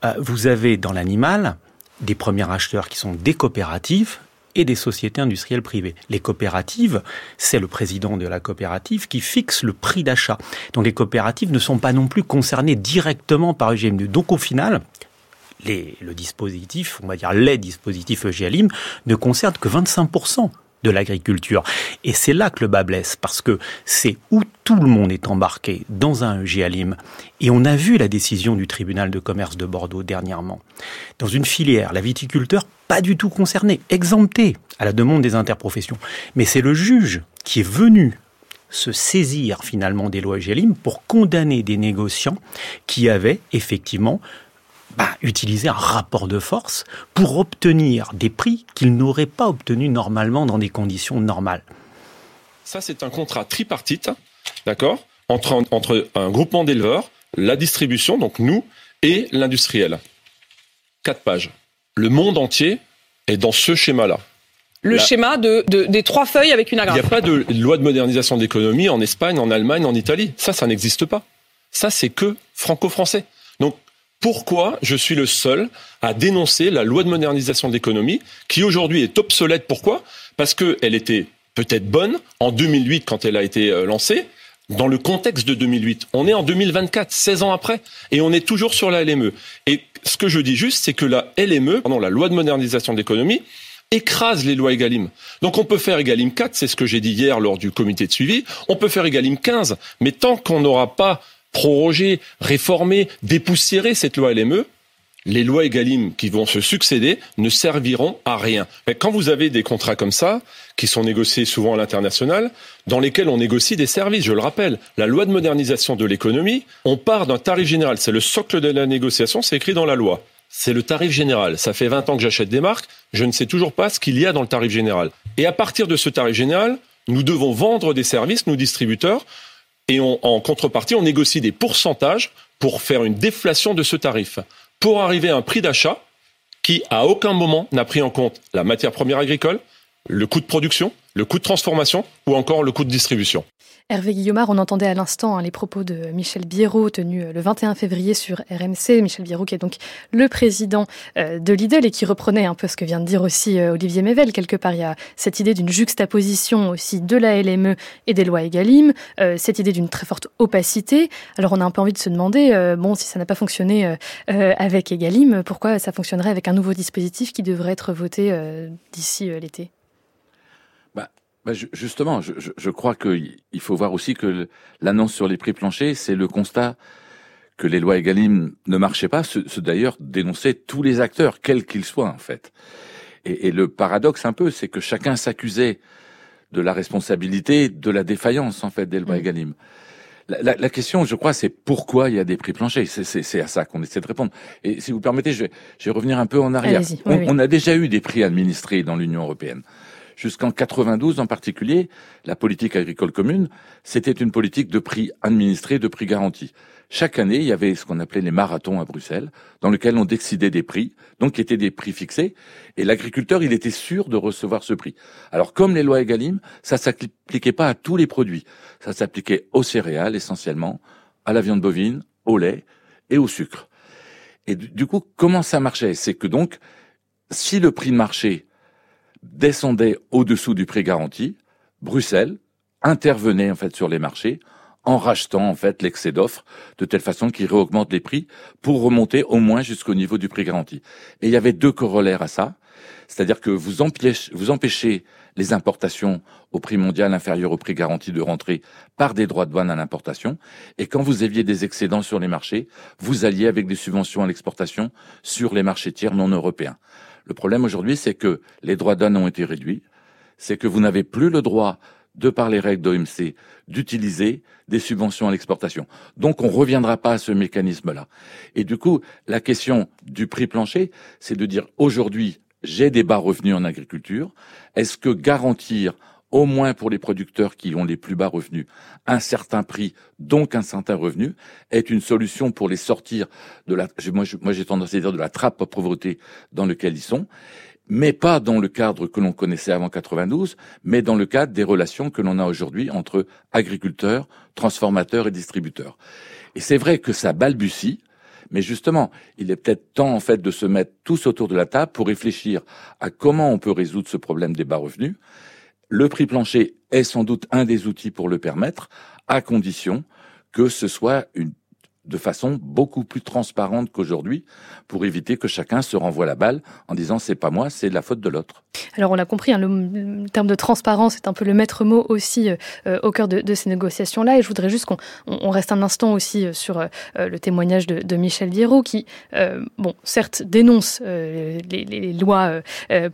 euh, vous avez dans l'animal des premiers acheteurs qui sont des coopératives et des sociétés industrielles privées. Les coopératives, c'est le président de la coopérative qui fixe le prix d'achat. Donc les coopératives ne sont pas non plus concernées directement par EGM2. Donc au final, le dispositif, on va dire les dispositifs EGLIM, ne concernent que 25% de l'agriculture. Et c'est là que le bas blesse, parce que c'est où tout le monde est embarqué dans un EGalim. Et on a vu la décision du tribunal de commerce de Bordeaux dernièrement. Dans une filière, la viticulteur, pas du tout concerné, exempté à la demande des interprofessions. Mais c'est le juge qui est venu se saisir finalement des lois EGalim pour condamner des négociants qui avaient effectivement bah, utiliser un rapport de force pour obtenir des prix qu'ils n'auraient pas obtenus normalement dans des conditions normales. Ça, c'est un contrat tripartite, d'accord, entre, entre un groupement d'éleveurs, la distribution, donc nous, et l'industriel. Quatre pages. Le monde entier est dans ce schéma-là. Le schéma de, des trois feuilles avec une agrafe. Il n'y a pas de loi de modernisation de l'économie en Espagne, en Allemagne, en Italie. Ça, ça n'existe pas. Ça, c'est que franco-français. Pourquoi je suis le seul à dénoncer la loi de modernisation de l'économie, qui aujourd'hui est obsolète. Pourquoi? Parce qu'elle était peut-être bonne en 2008 quand elle a été euh, lancée, dans le contexte de 2008. On est en 2024, 16 ans après, et on est toujours sur la LME. Et ce que je dis juste, c'est que la LME, pardon, la loi de modernisation de l'économie, écrase les lois Egalim. Donc on peut faire Egalim 4, c'est ce que j'ai dit hier lors du comité de suivi, on peut faire Egalim 15, mais tant qu'on n'aura pas proroger, réformer, dépoussiérer cette loi LME, les lois Egalim qui vont se succéder ne serviront à rien. Mais quand vous avez des contrats comme ça, qui sont négociés souvent à l'international, dans lesquels on négocie des services, je le rappelle, la loi de modernisation de l'économie, on part d'un tarif général, c'est le socle de la négociation, c'est écrit dans la loi. C'est le tarif général. Ça fait 20 ans que j'achète des marques, je ne sais toujours pas ce qu'il y a dans le tarif général. Et à partir de ce tarif général, nous devons vendre des services, nous distributeurs, et en contrepartie, on négocie des pourcentages pour faire une déflation de ce tarif, pour arriver à un prix d'achat qui, à aucun moment, n'a pris en compte la matière première agricole, le coût de production, le coût de transformation ou encore le coût de distribution. Hervé Guillaumard, on entendait à l'instant hein, les propos de Michel Biérot tenus euh, le 21 février sur RMC. Michel Biérot qui est donc le président euh, de Lidl et qui reprenait un peu ce que vient de dire aussi euh, Olivier Mével. Quelque part, il y a cette idée d'une juxtaposition aussi de la LME et des lois Egalim, cette idée d'une très forte opacité. Alors on a un peu envie de se demander, bon, si ça n'a pas fonctionné avec Egalim, pourquoi ça fonctionnerait avec un nouveau dispositif qui devrait être voté d'ici l'été? Bah justement, je, je, crois qu'il faut voir aussi que l'annonce sur les prix planchers, c'est le constat que les lois Egalim ne marchaient pas, ce, ce d'ailleurs dénonçaient tous les acteurs, quels qu'ils soient en fait. Et, et, le paradoxe un peu, c'est que chacun s'accusait de la responsabilité, de la défaillance en fait des lois mmh. Egalim. La, la, la, question, je crois, c'est pourquoi il y a des prix planchers. C'est à ça qu'on essaie de répondre. Et si vous permettez, je vais, je vais revenir un peu en arrière. On, on, a déjà eu des prix administrés dans l'Union européenne. Jusqu'en 92 en particulier, la politique agricole commune, c'était une politique de prix administré, de prix garanti. Chaque année, il y avait ce qu'on appelait les marathons à Bruxelles, dans lesquels on décidait des prix, donc qui étaient des prix fixés, et l'agriculteur, il était sûr de recevoir ce prix. Alors, comme les lois Egalim, ça s'appliquait pas à tous les produits. Ça s'appliquait aux céréales, essentiellement, à la viande bovine, au lait et au sucre. Et du coup, comment ça marchait? C'est que donc, si le prix de marché descendait au-dessous du prix garanti, Bruxelles intervenait en fait sur les marchés en rachetant en fait l'excès d'offres de telle façon qu'il réaugmente les prix pour remonter au moins jusqu'au niveau du prix garanti. Et il y avait deux corollaires à ça, c'est-à-dire que vous empêchez, vous empêchez les importations au prix mondial inférieur au prix garanti de rentrer par des droits de douane à l'importation. Et quand vous aviez des excédents sur les marchés, vous alliez avec des subventions à l'exportation sur les marchés tiers non européens. Le problème aujourd'hui, c'est que les droits douane ont été réduits, c'est que vous n'avez plus le droit de par les règles d'OMC, d'utiliser des subventions à l'exportation. Donc on ne reviendra pas à ce mécanisme-là. Et du coup, la question du prix plancher, c'est de dire aujourd'hui, j'ai des bas revenus en agriculture. Est-ce que garantir au moins pour les producteurs qui ont les plus bas revenus, un certain prix, donc un certain revenu, est une solution pour les sortir de la, moi j'ai tendance à dire de la trappe à pauvreté dans laquelle ils sont, mais pas dans le cadre que l'on connaissait avant 92, mais dans le cadre des relations que l'on a aujourd'hui entre agriculteurs, transformateurs et distributeurs. Et c'est vrai que ça balbutie, mais justement, il est peut-être temps en fait de se mettre tous autour de la table pour réfléchir à comment on peut résoudre ce problème des bas revenus. Le prix plancher est sans doute un des outils pour le permettre, à condition que ce soit une de façon beaucoup plus transparente qu'aujourd'hui pour éviter que chacun se renvoie la balle en disant c'est pas moi, c'est la faute de l'autre. Alors on l'a compris, hein, le, terme de transparence est un peu le maître mot aussi euh, au cœur de, ces négociations-là. Et je voudrais juste qu'on on reste un instant aussi euh, sur euh, le témoignage de, Michel Viero qui, bon, certes dénonce les, lois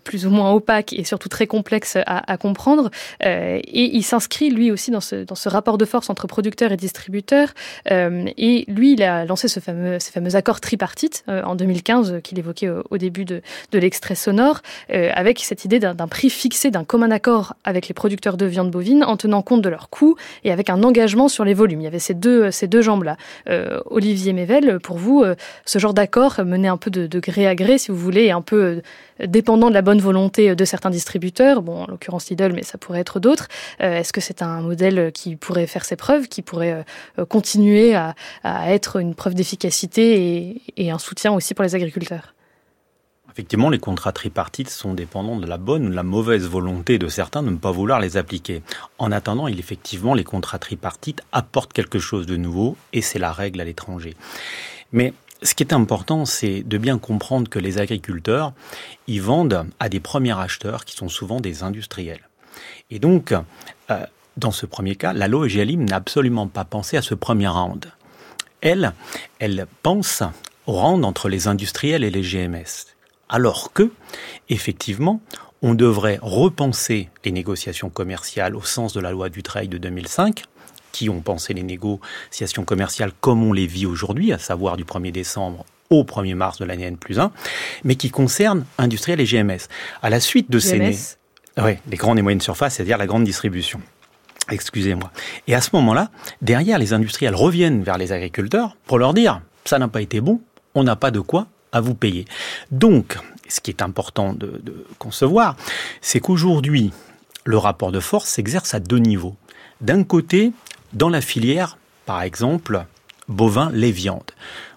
plus ou moins opaques et surtout très complexes à, comprendre. Et il s'inscrit lui aussi dans ce, dans ce rapport de force entre producteurs et distributeurs. Et lui, il a lancé ce fameux, ces fameux accords tripartites euh, en 2015 euh, qu'il évoquait au, début de, l'extrait sonore, euh, avec cette idée d'un prix fixé, d'un commun accord avec les producteurs de viande bovine, en tenant compte de leurs coûts et avec un engagement sur les volumes. Il y avait ces deux, jambes-là. Olivier Mével, pour vous, ce genre d'accord menait un peu de, de, gré à gré, si vous voulez, un peu dépendant de la bonne volonté de certains distributeurs, bon, en l'occurrence Lidl, mais ça pourrait être d'autres. Est-ce que c'est un modèle qui pourrait faire ses preuves, qui pourrait continuer à, être une preuve d'efficacité et, un soutien aussi pour les agriculteurs? Effectivement, les contrats tripartites sont dépendants de la bonne ou de la mauvaise volonté de certains de ne pas vouloir les appliquer. En attendant, il, effectivement, les contrats tripartites apportent quelque chose de nouveau et c'est la règle à l'étranger. Mais ce qui est important, c'est de bien comprendre que les agriculteurs, ils vendent à des premiers acheteurs qui sont souvent des industriels. Et donc, euh, dans ce premier cas, la loi EGalim n'a absolument pas pensé à ce premier round elle, elle pense au rang entre les industriels et les GMS. Alors que, effectivement, on devrait repenser les négociations commerciales au sens de la loi du travail de 2005, qui ont pensé les négociations commerciales comme on les vit aujourd'hui, à savoir du 1er décembre au 1er mars de l'année N plus 1, mais qui concernent industriels et GMS. À la suite de ces... Oui, les grandes et moyennes surfaces, c'est-à-dire la grande distribution. Excusez-moi. Et à ce moment-là, derrière, les industriels reviennent vers les agriculteurs pour leur dire ça n'a pas été bon, on n'a pas de quoi à vous payer. Donc, ce qui est important de, concevoir, c'est qu'aujourd'hui, le rapport de force s'exerce à deux niveaux. D'un côté, dans la filière, par exemple, bovin, les viandes.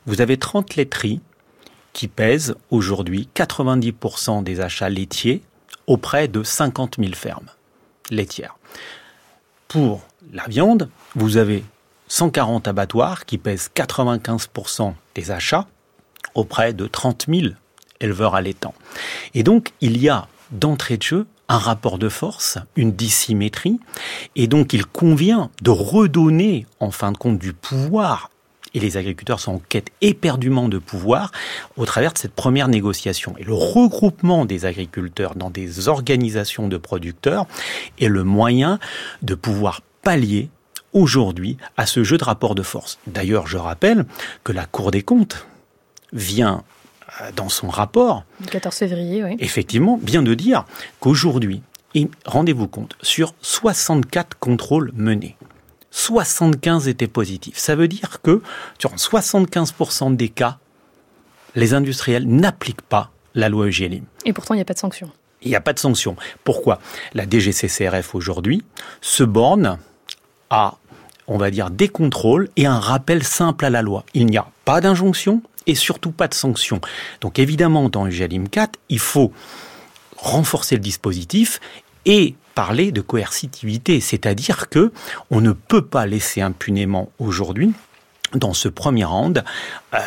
Vous avez 30 laiteries qui pèsent aujourd'hui 90% des achats laitiers auprès de 50 000 fermes laitières pour la viande, vous avez 140 abattoirs qui pèsent 95% des achats auprès de 30 000 éleveurs allaitants. Et donc, il y a d'entrée de jeu un rapport de force, une dissymétrie, et donc il convient de redonner en fin de compte du pouvoir et les agriculteurs sont en quête éperdument de pouvoir au travers de cette première négociation. Et le regroupement des agriculteurs dans des organisations de producteurs est le moyen de pouvoir pallier aujourd'hui à ce jeu de rapport de force. D'ailleurs, je rappelle que la Cour des comptes vient dans son rapport, du 14 février, oui. effectivement, vient de dire qu'aujourd'hui, Et rendez-vous compte, sur 64 contrôles menés, 75 étaient positifs. Ça veut dire que sur 75% des cas, les industriels n'appliquent pas la loi EGLIM. Et pourtant, il n'y a pas de sanction. Il n'y a pas de sanction. Pourquoi? La DGCCRF aujourd'hui se borne à, on va dire, des contrôles et un rappel simple à la loi. Il n'y a pas d'injonction et surtout pas de sanction. Donc évidemment, dans EGLIM 4, il faut renforcer le dispositif et parler de coercitivité, c'est-à-dire que on ne peut pas laisser impunément aujourd'hui dans ce premier round euh,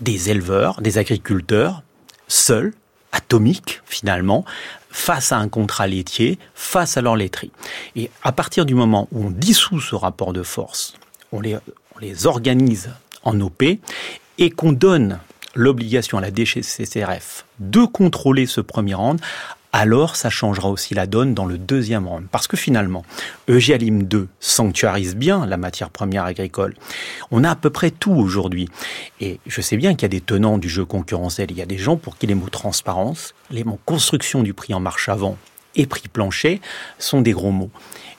des éleveurs, des agriculteurs seuls, atomiques finalement, face à un contrat laitier, face à leur laiterie. Et à partir du moment où on dissout ce rapport de force, on les, on les organise en OP et qu'on donne l'obligation à la DGCCRF de contrôler ce premier round, alors ça changera aussi la donne dans le deuxième round. Parce que finalement, EGalim 2 sanctuarise bien la matière première agricole. On a à peu près tout aujourd'hui. Et je sais bien qu'il y a des tenants du jeu concurrentiel. Il y a des gens pour qui les mots transparence, les mots construction du prix en marche avant et prix plancher sont des gros mots.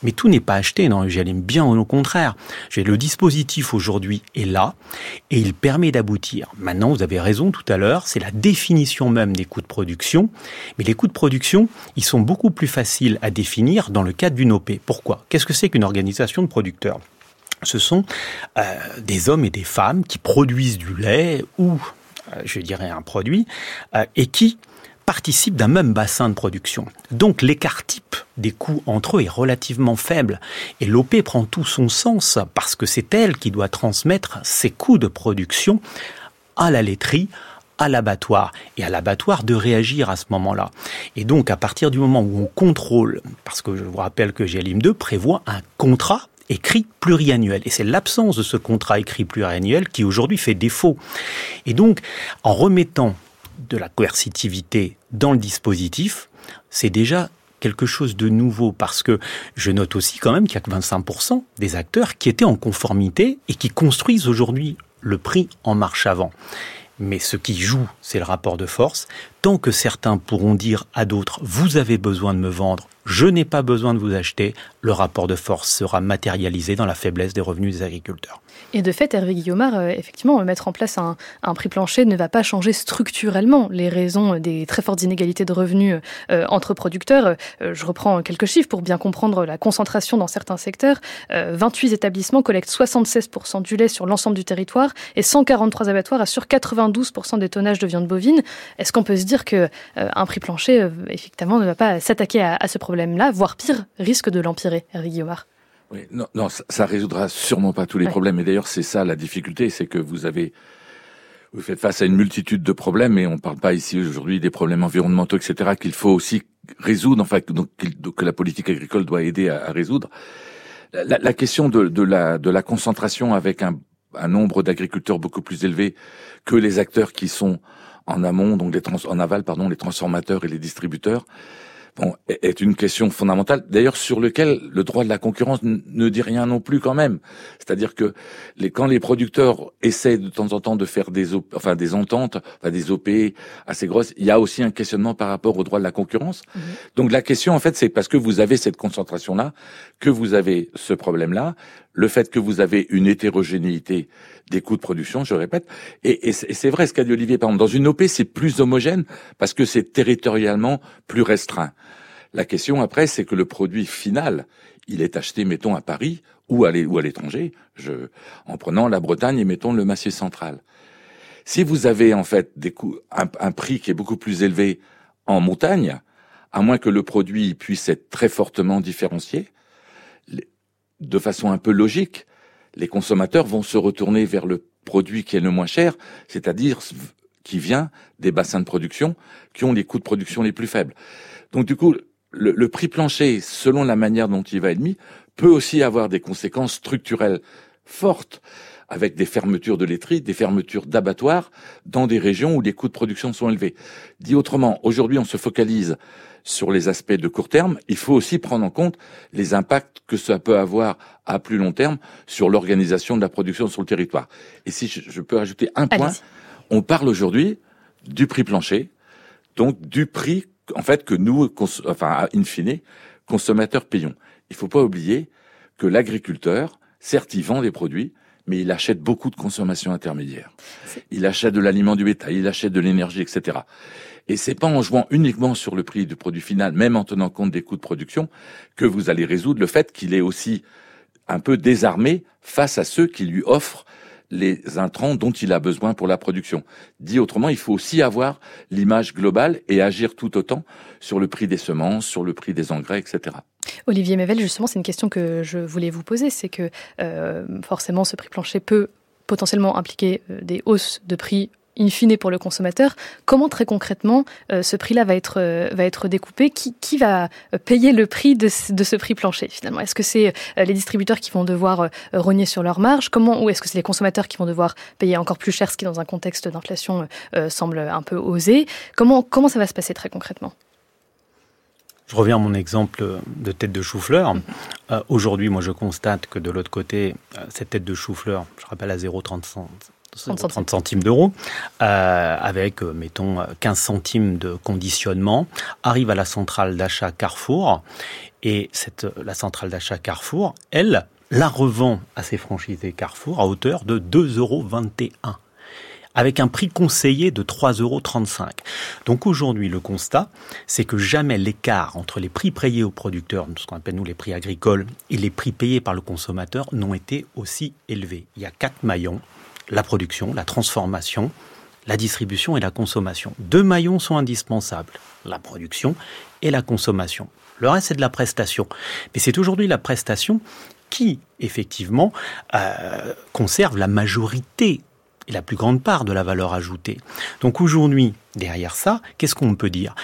Mais tout n'est pas acheté dans EGalim, bien au contraire. Le dispositif aujourd'hui est là et il permet d'aboutir. Maintenant, vous avez raison tout à l'heure, c'est la définition même des coûts de production. Mais les coûts de production, ils sont beaucoup plus faciles à définir dans le cadre d'une OP. Pourquoi? Qu'est-ce que c'est qu'une organisation de producteurs? Ce sont euh, des hommes et des femmes qui produisent du lait ou, euh, je dirais, un produit, euh, et qui participent d'un même bassin de production. Donc l'écart type des coûts entre eux est relativement faible. Et l'OP prend tout son sens parce que c'est elle qui doit transmettre ses coûts de production à la laiterie, à l'abattoir et à l'abattoir de réagir à ce moment-là. Et donc à partir du moment où on contrôle, parce que je vous rappelle que GLIM 2 prévoit un contrat écrit pluriannuel. Et c'est l'absence de ce contrat écrit pluriannuel qui aujourd'hui fait défaut. Et donc, en remettant de la coercitivité dans le dispositif, c'est déjà quelque chose de nouveau parce que je note aussi quand même qu'il y a que 25% des acteurs qui étaient en conformité et qui construisent aujourd'hui le prix en marche avant. Mais ce qui joue, c'est le rapport de force. Tant que certains pourront dire à d'autres, vous avez besoin de me vendre, je n'ai pas besoin de vous acheter, le rapport de force sera matérialisé dans la faiblesse des revenus des agriculteurs. Et de fait, Hervé Guillaumard, euh, effectivement, mettre en place un, prix plancher ne va pas changer structurellement les raisons des très fortes inégalités de revenus euh, entre producteurs. Euh, je reprends quelques chiffres pour bien comprendre la concentration dans certains secteurs. 28 établissements collectent 76% du lait sur l'ensemble du territoire et 143 abattoirs assurent 92% des tonnages de viande bovine. Est-ce qu'on peut se dire que un prix plancher, effectivement, ne va pas s'attaquer à, à ce problème là voire pire, risque de l'empirer, Hervé oui, non, non, ça, résoudra sûrement pas tous les problèmes. Et d'ailleurs, c'est ça la difficulté, c'est que vous avez, vous faites face à une multitude de problèmes, et on ne parle pas ici aujourd'hui des problèmes environnementaux, etc., qu'il faut aussi résoudre, enfin, donc, que la politique agricole doit aider à, résoudre. La, la, question de, de, la, de la concentration avec un, un nombre d'agriculteurs beaucoup plus élevé que les acteurs qui sont en amont, donc les trans, en aval, pardon, les transformateurs et les distributeurs, bon, est une question fondamentale, d'ailleurs sur lequel le droit de la concurrence ne dit rien non plus quand même. C'est-à-dire que les, quand les producteurs essaient de temps en temps de faire des, enfin, des ententes, enfin, des OP assez grosses, il y a aussi un questionnement par rapport au droit de la concurrence. Mhm. Donc la question, en fait, c'est parce que vous avez cette concentration-là, que vous avez ce problème-là, le fait que vous avez une hétérogénéité des coûts de production, je répète. Et, c'est vrai ce qu'a dit Olivier, par dans une OP, c'est plus homogène parce que c'est territorialement plus restreint. La question après, c'est que le produit final, il est acheté, mettons, à Paris ou à l'étranger, en prenant la Bretagne et mettons le Massif central. Si vous avez en fait des coûts, un, prix qui est beaucoup plus élevé en montagne, à moins que le produit puisse être très fortement différencié, de façon un peu logique, les consommateurs vont se retourner vers le produit qui est le moins cher, c'est-à-dire qui vient des bassins de production qui ont les coûts de production les plus faibles. Donc du coup, le, prix plancher, selon la manière dont il va être mis, peut aussi avoir des conséquences structurelles fortes avec des fermetures de laiteries, des fermetures d'abattoirs dans des régions où les coûts de production sont élevés. Dit autrement, aujourd'hui on se focalise sur les aspects de court terme, il faut aussi prendre en compte les impacts que ça peut avoir à plus long terme sur l'organisation de la production sur le territoire. Et si je, peux ajouter un point, on parle aujourd'hui du prix plancher, donc du prix en fait, que nous, enfin, in fine, consommateurs payons. Il faut pas oublier que l'agriculteur, certes, il vend des produits, mais il achète beaucoup de consommation intermédiaire. Il achète de l'aliment du bétail, il achète de l'énergie, etc. Et c'est pas en jouant uniquement sur le prix du produit final, même en tenant compte des coûts de production, que vous allez résoudre le fait qu'il est aussi un peu désarmé face à ceux qui lui offrent les intrants dont il a besoin pour la production. Dit autrement, il faut aussi avoir l'image globale et agir tout autant sur le prix des semences, sur le prix des engrais, etc. Olivier Mével, justement, c'est une question que je voulais vous poser. C'est que euh, forcément, ce prix plancher peut potentiellement impliquer euh, des hausses de prix in fine pour le consommateur. Comment très concrètement euh, ce prix-là va être, va être découpé? Qui, va payer le prix de, ce prix plancher finalement? Est-ce que c'est les distributeurs qui vont devoir rogner sur leur marge? Comment Ou est-ce que c'est les consommateurs qui vont devoir payer encore plus cher, ce qui dans un contexte d'inflation semble un peu osé? Comment ça va se passer très concrètement? Je reviens à mon exemple de tête de chou-fleur. Aujourd'hui, moi, je constate que de l'autre côté, cette tête de chou-fleur, je rappelle à 0,30 30 centimes. d'euros, euh, avec, euh, mettons, 15 centimes de conditionnement, arrive à la centrale d'achat Carrefour, et cette, la centrale d'achat Carrefour, elle, la revend à ses franchisés Carrefour à hauteur de 2,21 euros avec un prix conseillé de 3,35 euros. Donc aujourd'hui, le constat, c'est que jamais l'écart entre les prix payés aux producteurs, ce qu'on appelle nous les prix agricoles, et les prix payés par le consommateur n'ont été aussi élevés. Il y a quatre maillons la production, la transformation, la distribution et la consommation. Deux maillons sont indispensables, la production et la consommation. Le reste, c'est de la prestation. Mais c'est aujourd'hui la prestation qui, effectivement, euh, conserve la majorité et la plus grande part de la valeur ajoutée. Donc aujourd'hui, derrière ça, qu'est-ce qu'on peut dire?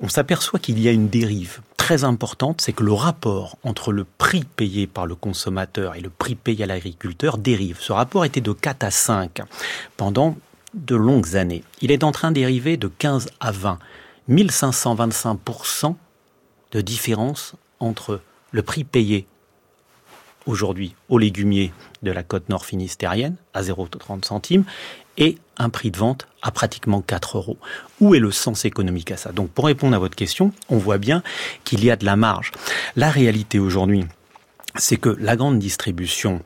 On s'aperçoit qu'il y a une dérive très importante, c'est que le rapport entre le prix payé par le consommateur et le prix payé à l'agriculteur dérive. Ce rapport était de 4 à 5 pendant de longues années. Il est en train dériver de 15 à 20. 1525% de différence entre le prix payé aujourd'hui aux légumiers de la côte nord finistérienne à 0,30 centimes et un prix de vente à pratiquement 4 euros. Où est le sens économique à ça? Donc pour répondre à votre question, on voit bien qu'il y a de la marge. La réalité aujourd'hui, c'est que la grande distribution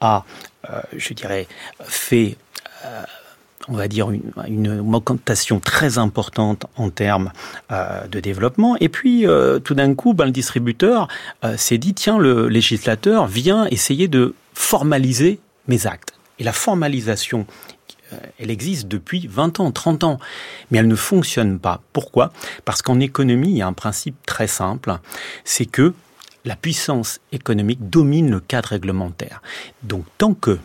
a, euh, je dirais, fait... Euh, on va dire une, augmentation très importante en termes euh, de développement. Et puis, tout d'un coup, ben, le distributeur s'est dit, tiens, le législateur vient essayer de formaliser mes actes. Et la formalisation euh, elle existe depuis 20 ans, 30 ans, mais elle ne fonctionne pas. Pourquoi? Parce qu'en économie, il y a un principe très simple, c'est que la puissance économique domine le cadre réglementaire. Donc tant que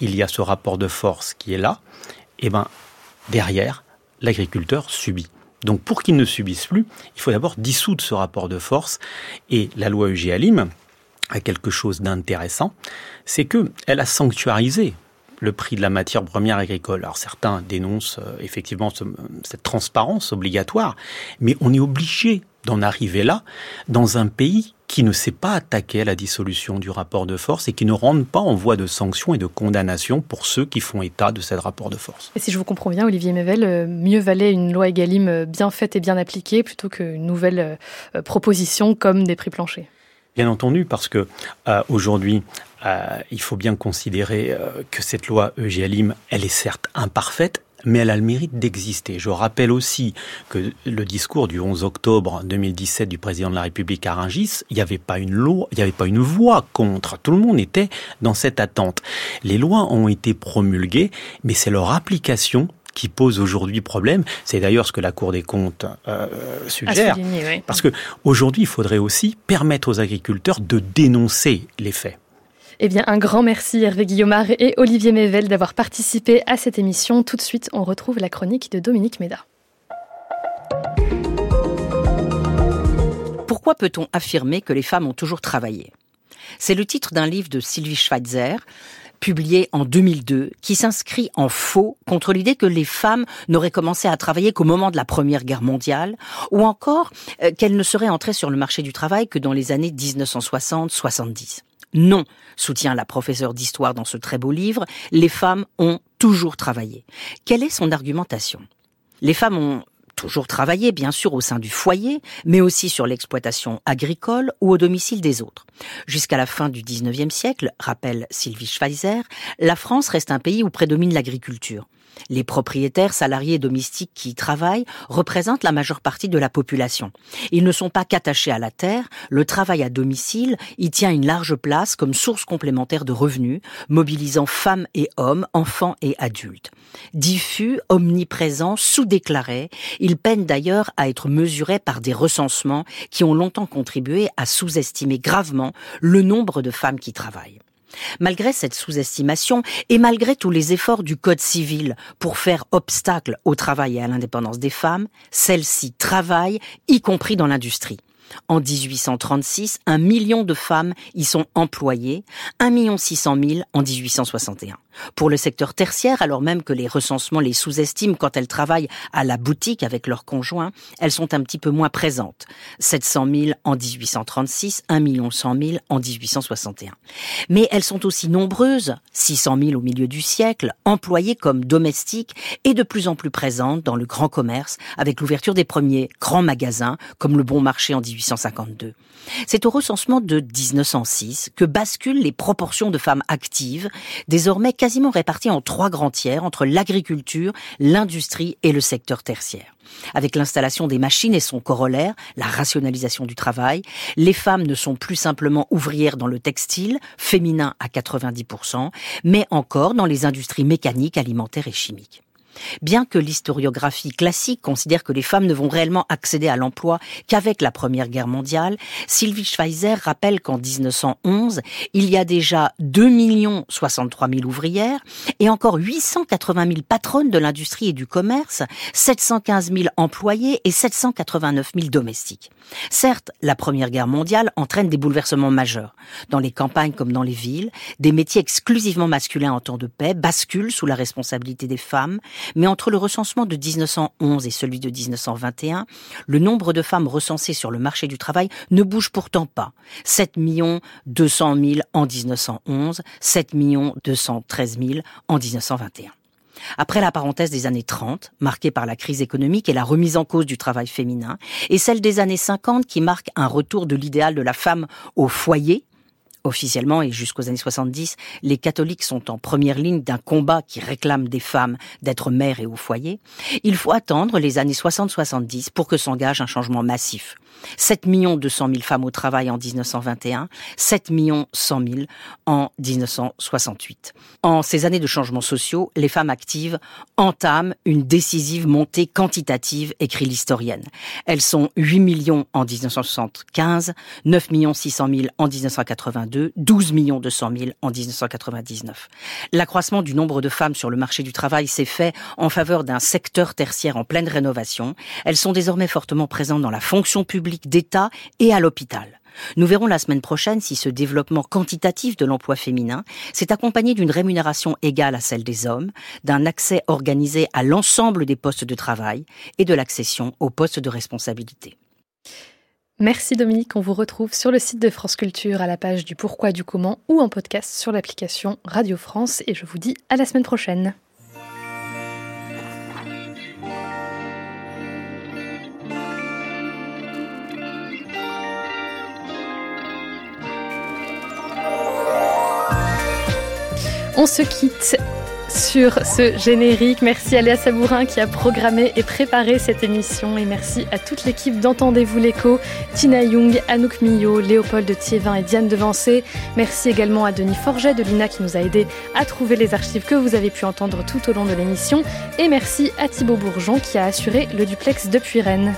il y a ce rapport de force qui est là, eh ben derrière, l'agriculteur subit. Donc pour qu'il ne subisse plus, il faut d'abord dissoudre ce rapport de force et la loi EGalim a quelque chose d'intéressant, c'est que elle a sanctuarisé le prix de la matière première agricole. Alors certains dénoncent euh, effectivement cette transparence obligatoire, mais on est obligé d'en arriver là dans un pays qui ne s'est pas attaqué à la dissolution du rapport de force et qui ne rentre pas en voie de sanction et de condamnation pour ceux qui font état de ce rapport de force. Et si je vous comprends bien, Olivier Mével, euh, mieux valait une loi Egalim euh, bien faite et bien appliquée plutôt qu'une nouvelle proposition comme des prix planchers. Bien entendu, parce que aujourd'hui, euh, il faut bien considérer euh, que cette loi EGalim, elle est certes imparfaite, mais elle a le mérite d'exister. Je rappelle aussi que le discours du 11 octobre 2017 du président de la République à Rungis, il n'y avait pas une loi, il n'y avait pas une voix contre. Tout le monde était dans cette attente. Les lois ont été promulguées, mais c'est leur application qui pose aujourd'hui problème. C'est d'ailleurs ce que la Cour des comptes euh, suggère. Parce que aujourd'hui, il faudrait aussi permettre aux agriculteurs de dénoncer les faits. Eh bien, un grand merci Hervé Guillaumard et Olivier Mével d'avoir participé à cette émission. Tout de suite, on retrouve la chronique de Dominique Méda. Pourquoi peut-on affirmer que les femmes ont toujours travaillé? C'est le titre d'un livre de Sylvie Schweitzer, publié en 2002, qui s'inscrit en faux contre l'idée que les femmes n'auraient commencé à travailler qu'au moment de la Première Guerre mondiale, ou encore euh, qu'elles ne seraient entrées sur le marché du travail que dans les années 1960-70. Non, soutient la professeure d'histoire dans ce très beau livre, les femmes ont toujours travaillé. Quelle est son argumentation? Les femmes ont toujours travailler, bien sûr, au sein du foyer, mais aussi sur l'exploitation agricole ou au domicile des autres. Jusqu'à la fin du 19e siècle, rappelle Sylvie Schweizer, la France reste un pays où prédomine l'agriculture. Les propriétaires, salariés et domestiques qui y travaillent représentent la majeure partie de la population. Ils ne sont pas qu'attachés à la terre, le travail à domicile y tient une large place comme source complémentaire de revenus, mobilisant femmes et hommes, enfants et adultes. Diffus, omniprésents, sous-déclarés, ils peinent d'ailleurs à être mesurés par des recensements qui ont longtemps contribué à sous-estimer gravement le nombre de femmes qui travaillent. Malgré cette sous-estimation et malgré tous les efforts du Code civil pour faire obstacle au travail et à l'indépendance des femmes, celles-ci travaillent, y compris dans l'industrie. En 1836, un million de femmes y sont employées, un million six cent mille en 1861. Pour le secteur tertiaire, alors même que les recensements les sous-estiment quand elles travaillent à la boutique avec leurs conjoints, elles sont un petit peu moins présentes. 700 000 en 1836, 1 million 100 000 en 1861. Mais elles sont aussi nombreuses, 600 000 au milieu du siècle, employées comme domestiques et de plus en plus présentes dans le grand commerce avec l'ouverture des premiers grands magasins comme le Bon Marché en 1852. C'est au recensement de 1906 que basculent les proportions de femmes actives, désormais quasiment réparties en trois grands tiers entre l'agriculture, l'industrie et le secteur tertiaire. Avec l'installation des machines et son corollaire, la rationalisation du travail, les femmes ne sont plus simplement ouvrières dans le textile, féminin à 90%, mais encore dans les industries mécaniques, alimentaires et chimiques. Bien que l'historiographie classique considère que les femmes ne vont réellement accéder à l'emploi qu'avec la Première Guerre mondiale, Sylvie Schweizer rappelle qu'en 1911, il y a déjà 2 63 000 ouvrières et encore 880 000 patronnes de l'industrie et du commerce, 715 000 employés et 789 000 domestiques. Certes, la Première Guerre mondiale entraîne des bouleversements majeurs. Dans les campagnes comme dans les villes, des métiers exclusivement masculins en temps de paix basculent sous la responsabilité des femmes, mais entre le recensement de 1911 et celui de 1921, le nombre de femmes recensées sur le marché du travail ne bouge pourtant pas. 7 200 000 en 1911, 7 213 000 en 1921. Après la parenthèse des années 30, marquée par la crise économique et la remise en cause du travail féminin, et celle des années 50 qui marque un retour de l'idéal de la femme au foyer, Officiellement et jusqu'aux années 70, les catholiques sont en première ligne d'un combat qui réclame des femmes d'être mères et au foyer. Il faut attendre les années 60-70 pour que s'engage un changement massif. 7 millions 200 000 femmes au travail en 1921, 7 millions 100 000 en 1968. En ces années de changements sociaux, les femmes actives entament une décisive montée quantitative, écrit l'historienne. Elles sont 8 millions en 1975, 9 millions 600 000 en 1982, 12 millions 200 000 en 1999. L'accroissement du nombre de femmes sur le marché du travail s'est fait en faveur d'un secteur tertiaire en pleine rénovation. Elles sont désormais fortement présentes dans la fonction publique d'État et à l'hôpital. Nous verrons la semaine prochaine si ce développement quantitatif de l'emploi féminin s'est accompagné d'une rémunération égale à celle des hommes, d'un accès organisé à l'ensemble des postes de travail et de l'accession aux postes de responsabilité. Merci Dominique, on vous retrouve sur le site de France Culture à la page du pourquoi du comment ou en podcast sur l'application Radio France et je vous dis à la semaine prochaine. On se quitte sur ce générique. Merci à Léa Sabourin qui a programmé et préparé cette émission. Et merci à toute l'équipe d'Entendez-vous l'écho, Tina Young, Anouk Millot, Léopold Thiévin et Diane Devancé. Merci également à Denis Forget de l'INA qui nous a aidé à trouver les archives que vous avez pu entendre tout au long de l'émission. Et merci à Thibaut Bourgeon qui a assuré le duplex depuis Rennes.